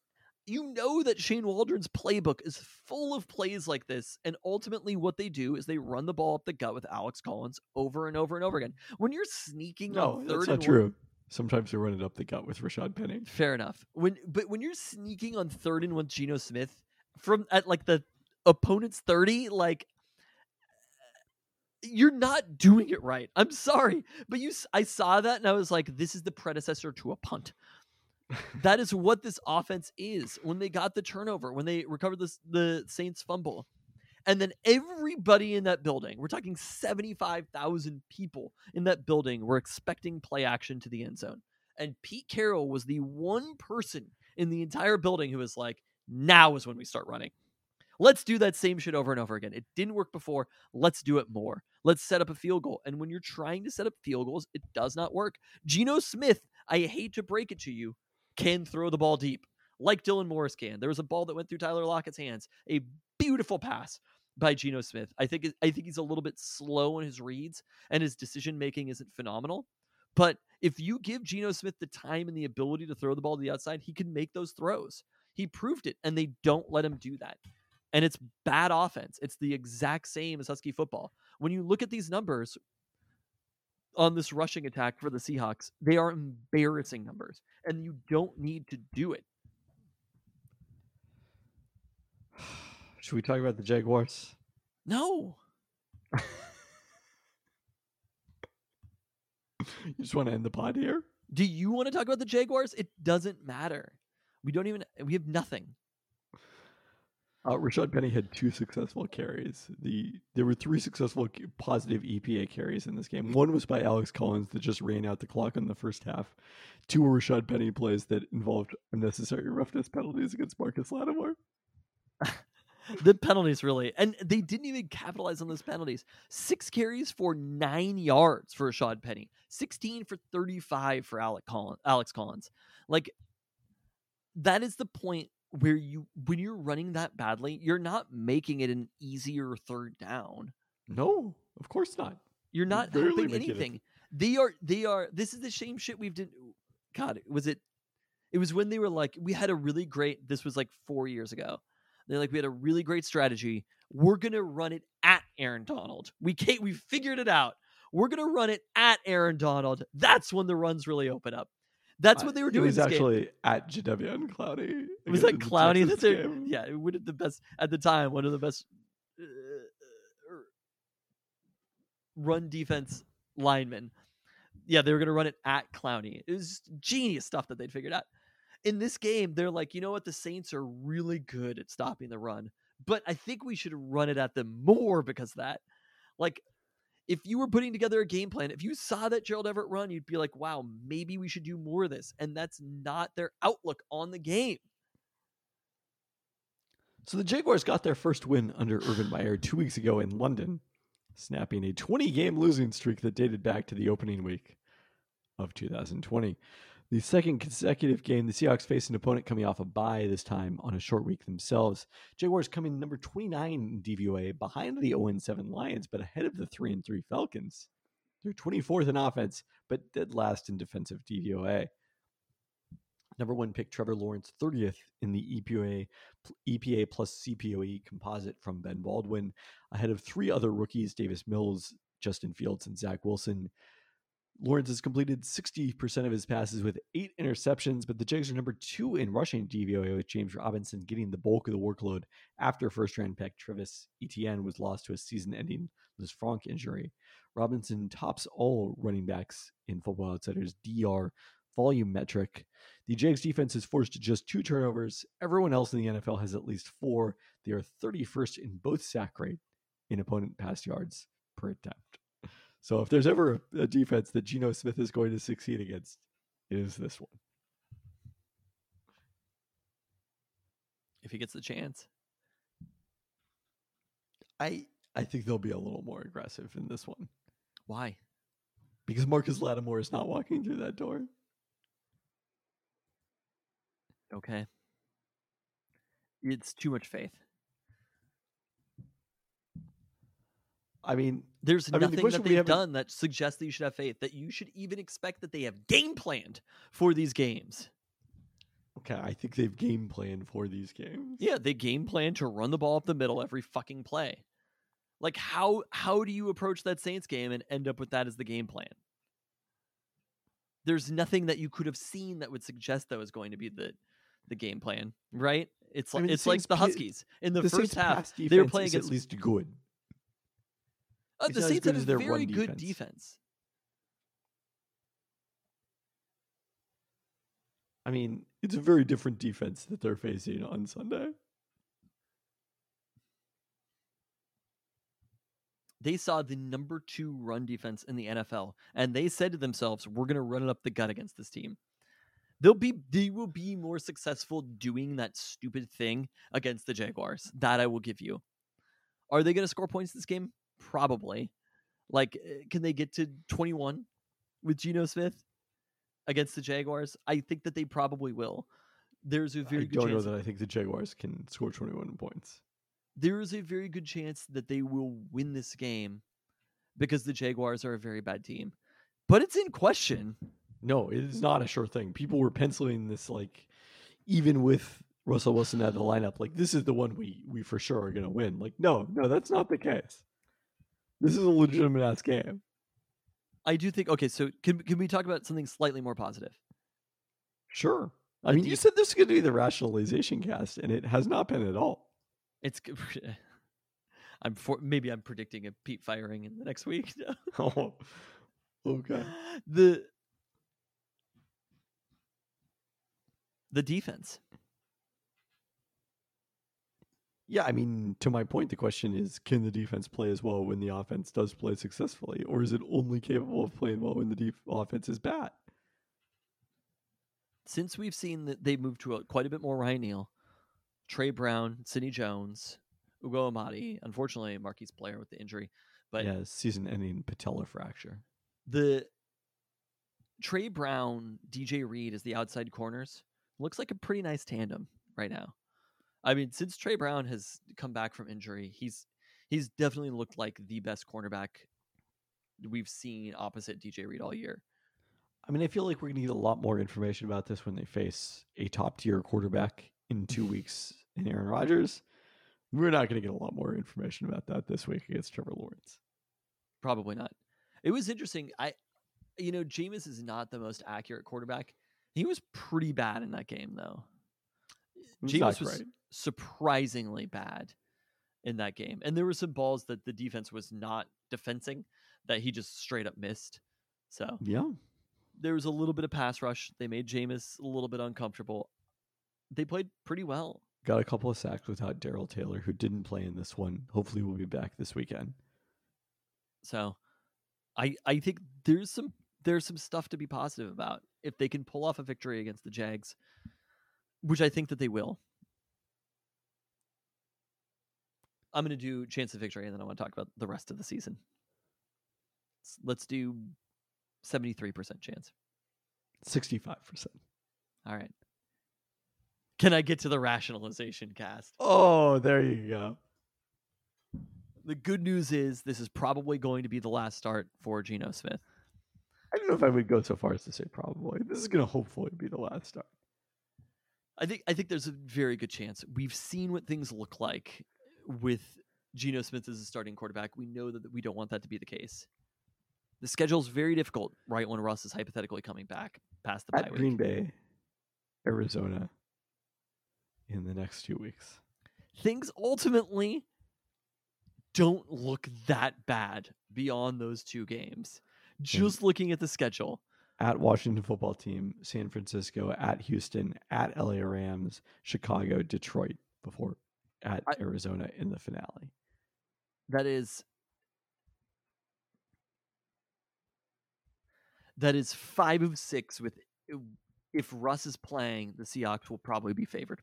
you know that Shane Waldron's playbook is full of plays like this, and ultimately what they do is they run the ball up the gut with Alex Collins over and over and over again. When you're sneaking No, on that's third not and true. one, Sometimes they run it up the gut with Rashad Penny. fair enough. When but when you're sneaking on third and one, Geno Smith from at like the opponent's thirty, like you're not doing it right. I'm sorry, but you I saw that and I was like, this is the predecessor to a punt. *laughs* that is what this offense is. When they got the turnover, when they recovered this, the Saints fumble, and then everybody in that building, we're talking 75,000 people in that building, were expecting play action to the end zone. And Pete Carroll was the one person in the entire building who was like, now is when we start running. Let's do that same shit over and over again. It didn't work before. Let's do it more. Let's set up a field goal. And when you're trying to set up field goals, it does not work. Geno Smith, I hate to break it to you, can throw the ball deep like Dylan Morris can. There was a ball that went through Tyler Lockett's hands. A beautiful pass by Geno Smith. I think I think he's a little bit slow in his reads and his decision making isn't phenomenal. But if you give Geno Smith the time and the ability to throw the ball to the outside, he can make those throws. He proved it, and they don't let him do that. And it's bad offense. It's the exact same as Husky football. When you look at these numbers on this rushing attack for the Seahawks, they are embarrassing numbers, and you don't need to do it. Should we talk about the Jaguars? No, *laughs* You just want to end the pod here? do you want to talk about the Jaguars? It doesn't matter. We don't even. We have nothing. Uh, Rashad Penny had two successful carries. The there were three successful positive EPA carries in this game. One was by Alex Collins that just ran out the clock in the first half. Two were Rashad Penny plays that involved unnecessary roughness penalties against Marcus Lattimore. *laughs* *laughs* the penalties really, and they didn't even capitalize on those penalties. Six carries for nine yards for Rashad Penny, sixteen for thirty-five for Alec Collins, Alex Collins. Like that is the point where you, when you're running that badly, you're not making it an easier third down. No, of course not. You're not barely helping anything. They are. They are. This is the same shit we've done. God, was it? It was when they were like, we had a really great. This was like four years ago. They're like, we had a really great strategy. We're gonna run it at Aaron Donald. We can't. We figured it out. We're gonna run it at Aaron Donald. That's when the runs really open up. That's what they were doing. It was this game. actually at Jadeveon Clowney. Was against that the Clowney? Texans That's a, yeah, one of the best at the time. One of the best uh, uh, run defense linemen. Yeah, they were going to run it at Clowney. It was genius stuff that they'd figured out. In this game, they're like, you know what? The Saints are really good at stopping the run, but I think we should run it at them more because that. Like, if you were putting together a game plan, if you saw that Gerald Everett run, you'd be like, wow, maybe we should do more of this. And that's not their outlook on the game. So the Jaguars got their first win under Urban Meyer two weeks ago in London, snapping a 20 game losing streak that dated back to the opening week of 2020. The second consecutive game, the Seahawks faced an opponent coming off a bye, this time on a short week themselves. Jaguars coming number 29 in DVOA, behind the 0 7 Lions, but ahead of the 3 and 3 Falcons. They're 24th in offense, but dead last in defensive DVOA. Number one pick Trevor Lawrence, 30th in the EPA, EPA plus CPOE composite from Ben Baldwin, ahead of three other rookies Davis Mills, Justin Fields, and Zach Wilson. Lawrence has completed 60% of his passes with eight interceptions, but the Jags are number two in rushing DVOA with James Robinson getting the bulk of the workload after first round pick Travis Etienne was lost to a season ending Lisfranc injury. Robinson tops all running backs in Football Outsiders DYAR volume metric. The Jags defense is forced to just two turnovers. Everyone else in the NFL has at least four. They are 31st in both sack rate in opponent pass yards per attempt. So if there's ever a, defense that Geno Smith is going to succeed against, it is this one. If he gets the chance. I I think they'll be a little more aggressive in this one Why? because Marcus Lattimore is not walking through that door. Okay. It's too much faith. I mean, There's I mean, the nothing question that they've done that suggests that you should have faith, that you should even expect that they have game planned for these games. okay, I think they've game planned for these games. Yeah, they game plan to run the ball up the middle every fucking play. Like how how do you approach that Saints game and end up with that as the game plan? There's nothing that you could have seen that would suggest that was going to be the the game plan, right? It's I like mean, the it's like the Huskies in the, the first Saints' half. they were playing against at least good. Uh, the Saints have a very run good defense. defense. I mean, it's a very different defense that they're facing on Sunday. they saw the number two run defense in the NFL, and they said to themselves, "We're going to run it up the gut against this team." They'll be they will be more successful doing that stupid thing against the Jaguars. That I will give you. Are they going to score points this game? Probably. Like, eh, can they get to twenty one with Geno Smith against the Jaguars? I think that they probably will. There's a very I good don't know chance that I think the Jaguars can score 21 points. there is a very good chance that they will win this game because the Jaguars are a very bad team. But it's in question. No, it is not a sure thing. People were penciling this like, even with Russell Wilson out of the lineup, like this is the one we we for sure are gonna win. Like, no, no, that's not the case. This is a legitimate ass game. I do think okay, so can can we talk about something slightly more positive? Sure. I mean, you said this is going to be the rationalization cast, and it has not been at all. It's *laughs* I'm for maybe I'm predicting a Pete firing in the next week. *laughs* *laughs* oh, okay. the the defense. Yeah, I mean, to my point, the question is can the defense play as well when the offense does play successfully, or is it only capable of playing well when the def- offense is bad? Since we've seen that they've moved to a, quite a bit more Ryan Neal, Tre Brown, Sidney Jones, Ugo Amadi. Unfortunately, Marquise Blair with the injury, but yeah, season ending patella fracture. the Tre Brown, DJ Reed as the outside corners looks like a pretty nice tandem right now. I mean, since Tre Brown has come back from injury, he's he's definitely looked like the best cornerback we've seen opposite DJ Reed all year. I mean, I feel like we're going to get a lot more information about this when they face a top tier quarterback in two *laughs* weeks in Aaron Rodgers. We're not going to get a lot more information about that this week against Trevor Lawrence. Probably not. It was interesting. I, you know, Jameis is not the most accurate quarterback. He was pretty bad in that game, though. Not was surprisingly bad in that game, and there were some balls that the defense was not defending that he just straight up missed. So Yeah. there was a little bit of pass rush. They made Jameis a little bit uncomfortable. They played pretty well. Got a couple of sacks without Darrell Taylor, who didn't play in this one. Hopefully, we'll be back this weekend. So I I think there's some there's some stuff to be positive about if they can pull off a victory against the Jags, which I think that they will. I'm going to do chance of victory and then I want to talk about the rest of the season. Let's do 73% chance. 65%. All right. Can I get to the rationalization cast? Oh, there you go. The good news is this is probably going to be the last start for Geno Smith. I don't know if I would go so far as to say probably. This is going to hopefully be the last start. I think I think there's a very good chance. We've seen what things look like with Geno Smith as a starting quarterback. We know that we don't want that to be the case. The schedule's very difficult right when Russ is hypothetically coming back past the bye week. Green Bay, Arizona, in the next two weeks. Things ultimately don't look that bad beyond those two games. Just looking at the schedule. At Washington football team, San Francisco, at Houston, at LA Rams, Chicago, Detroit, before at I- Arizona in the finale. That is that is five of six with uh, if Russ is playing, the Seahawks will probably be favored.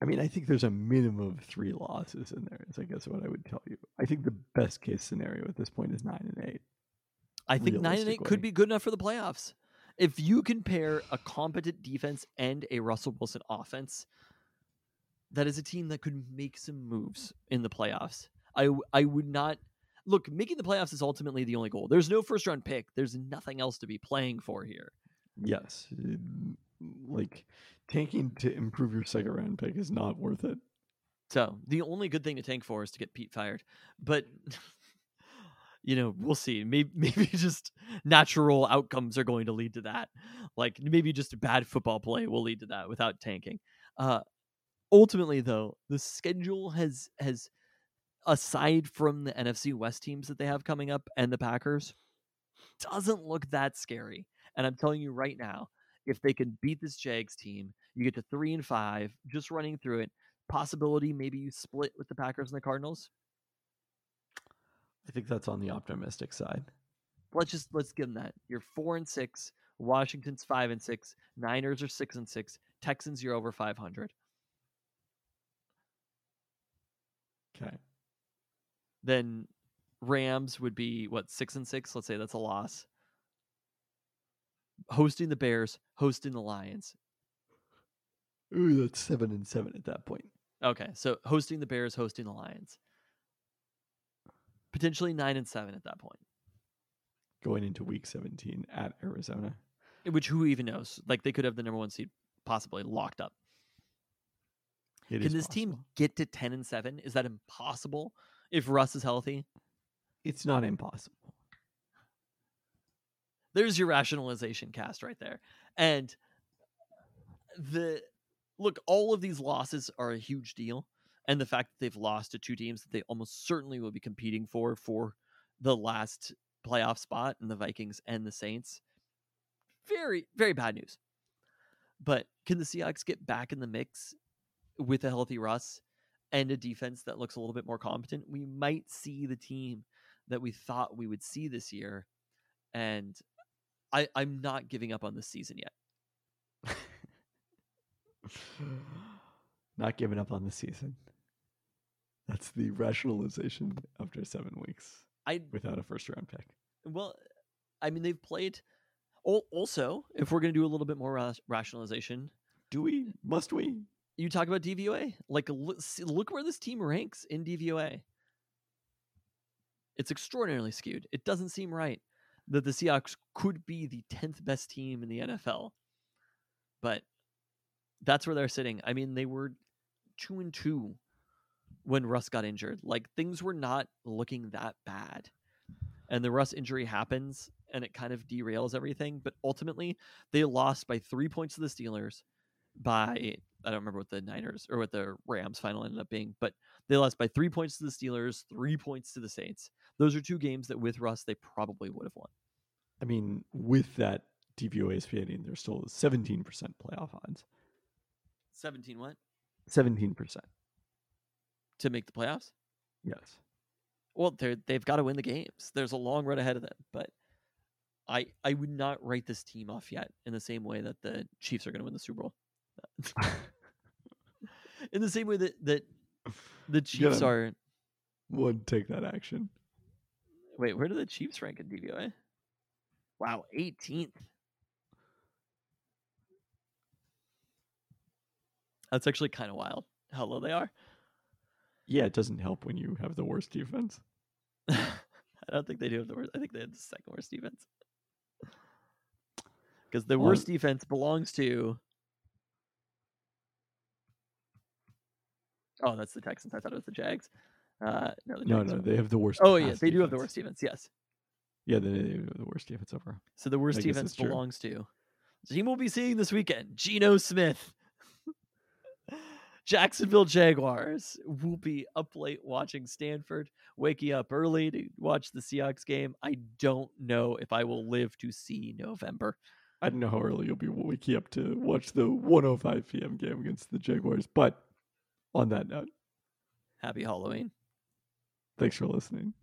I mean, I think there's a minimum of three losses in there, is I guess what I would tell you. I think the best case scenario at this point is nine and eight. I think nine and eight could be good enough for the playoffs. If you can pair a competent defense and a Russell Wilson offense, that is a team that could make some moves in the playoffs. I I would not look, making the playoffs is ultimately the only goal. There's no first round pick. There's nothing else to be playing for here. Yes, like tanking to improve your second round pick is not worth it. So the only good thing to tank for is to get Pete fired. But *laughs* you know, we'll see. Maybe *laughs* maybe just natural outcomes are going to lead to that. Like maybe just a bad football play will lead to that without tanking. Uh ultimately though, the schedule has has aside from the NFC West teams that they have coming up and the Packers doesn't look that scary. And I'm telling you right now, if they can beat this Jags team, you get to 3 and 5 just running through it possibility maybe you split with the Packers and the Cardinals. I think that's on the optimistic side. Let's just let's give them that. You're four and six. Washington's five and six. Niners are six and six. Texans you're over five hundred. Okay. Then Rams would be what six and six. Let's say that's a loss. Hosting the Bears, hosting the Lions. Ooh, that's seven and seven at that point. Okay, so hosting the Bears, hosting the Lions. Potentially nine and seven at that point. Going into week 17 at Arizona. Which who even knows? Like they could have the number one seed possibly locked up. It Can is this team get to 10 and 7? Is that impossible if Russ is healthy? It's not impossible. There's your rationalization cast right there. And the look, all of these losses are a huge deal. And the fact that they've lost to two teams that they almost certainly will be competing for for the last playoff spot in the Vikings and the Saints. Very, very bad news. But can the Seahawks get back in the mix with a healthy Russ and a defense that looks a little bit more competent? We might see the team that we thought we would see this year. And I, I'm not giving up on this season yet. *laughs* not giving up on the season. That's the rationalization after seven weeks I without a first round pick. well, I mean they've played. Also, if we're going to do a little bit more ra- rationalization, Do we? Must we? you talk about DVOA. Like, look, look where this team ranks in DVOA. It's extraordinarily skewed. It doesn't seem right that the Seahawks could be the tenth best team in the NFL, but that's where they're sitting. I mean, they were two and two when Russ got injured. Like things were not looking that bad. And the Russ injury happens and it kind of derails everything. But ultimately, they lost by three points to the Steelers, by I don't remember what the Niners or what the Rams final ended up being, but they lost by three points to the Steelers, three points to the Saints. Those are two games that with Russ they probably would have won. I mean, with that DVOA expanding, there's still 17% playoff odds. 17 what? 17%. To make the playoffs? Yes. Well, they're they've got to win the games. There's a long road ahead of them, but I I would not write this team off yet in the same way that the Chiefs are going to win the Super Bowl. *laughs* in the same way that that the Chiefs gotta- are. Would take that action. Wait, where do the Chiefs rank in DVOA? Wow, 18th. That's actually kind of wild how low they are. Yeah, it doesn't help when you have the worst defense. *laughs* I don't think they do have the worst. I think they have the second worst defense. Because the Well, worst defense belongs to. Oh, that's the Texans. I thought it was the Jags. Uh, no, the No, no, they have the worst. Oh yeah, pass they do have the worst defense. Yes. Yeah, they, they have the worst defense overall. So the worst I defense that's true. belongs to the team we'll be seeing this weekend. Geno Smith. Jacksonville Jaguars will be up late watching Stanford, waking up early to watch the Seahawks game. I don't know if I will live to see November. I don't know how early you'll be waking up to watch the 105 p.m. game against the Jaguars. But on that note, Happy Halloween. thanks for listening.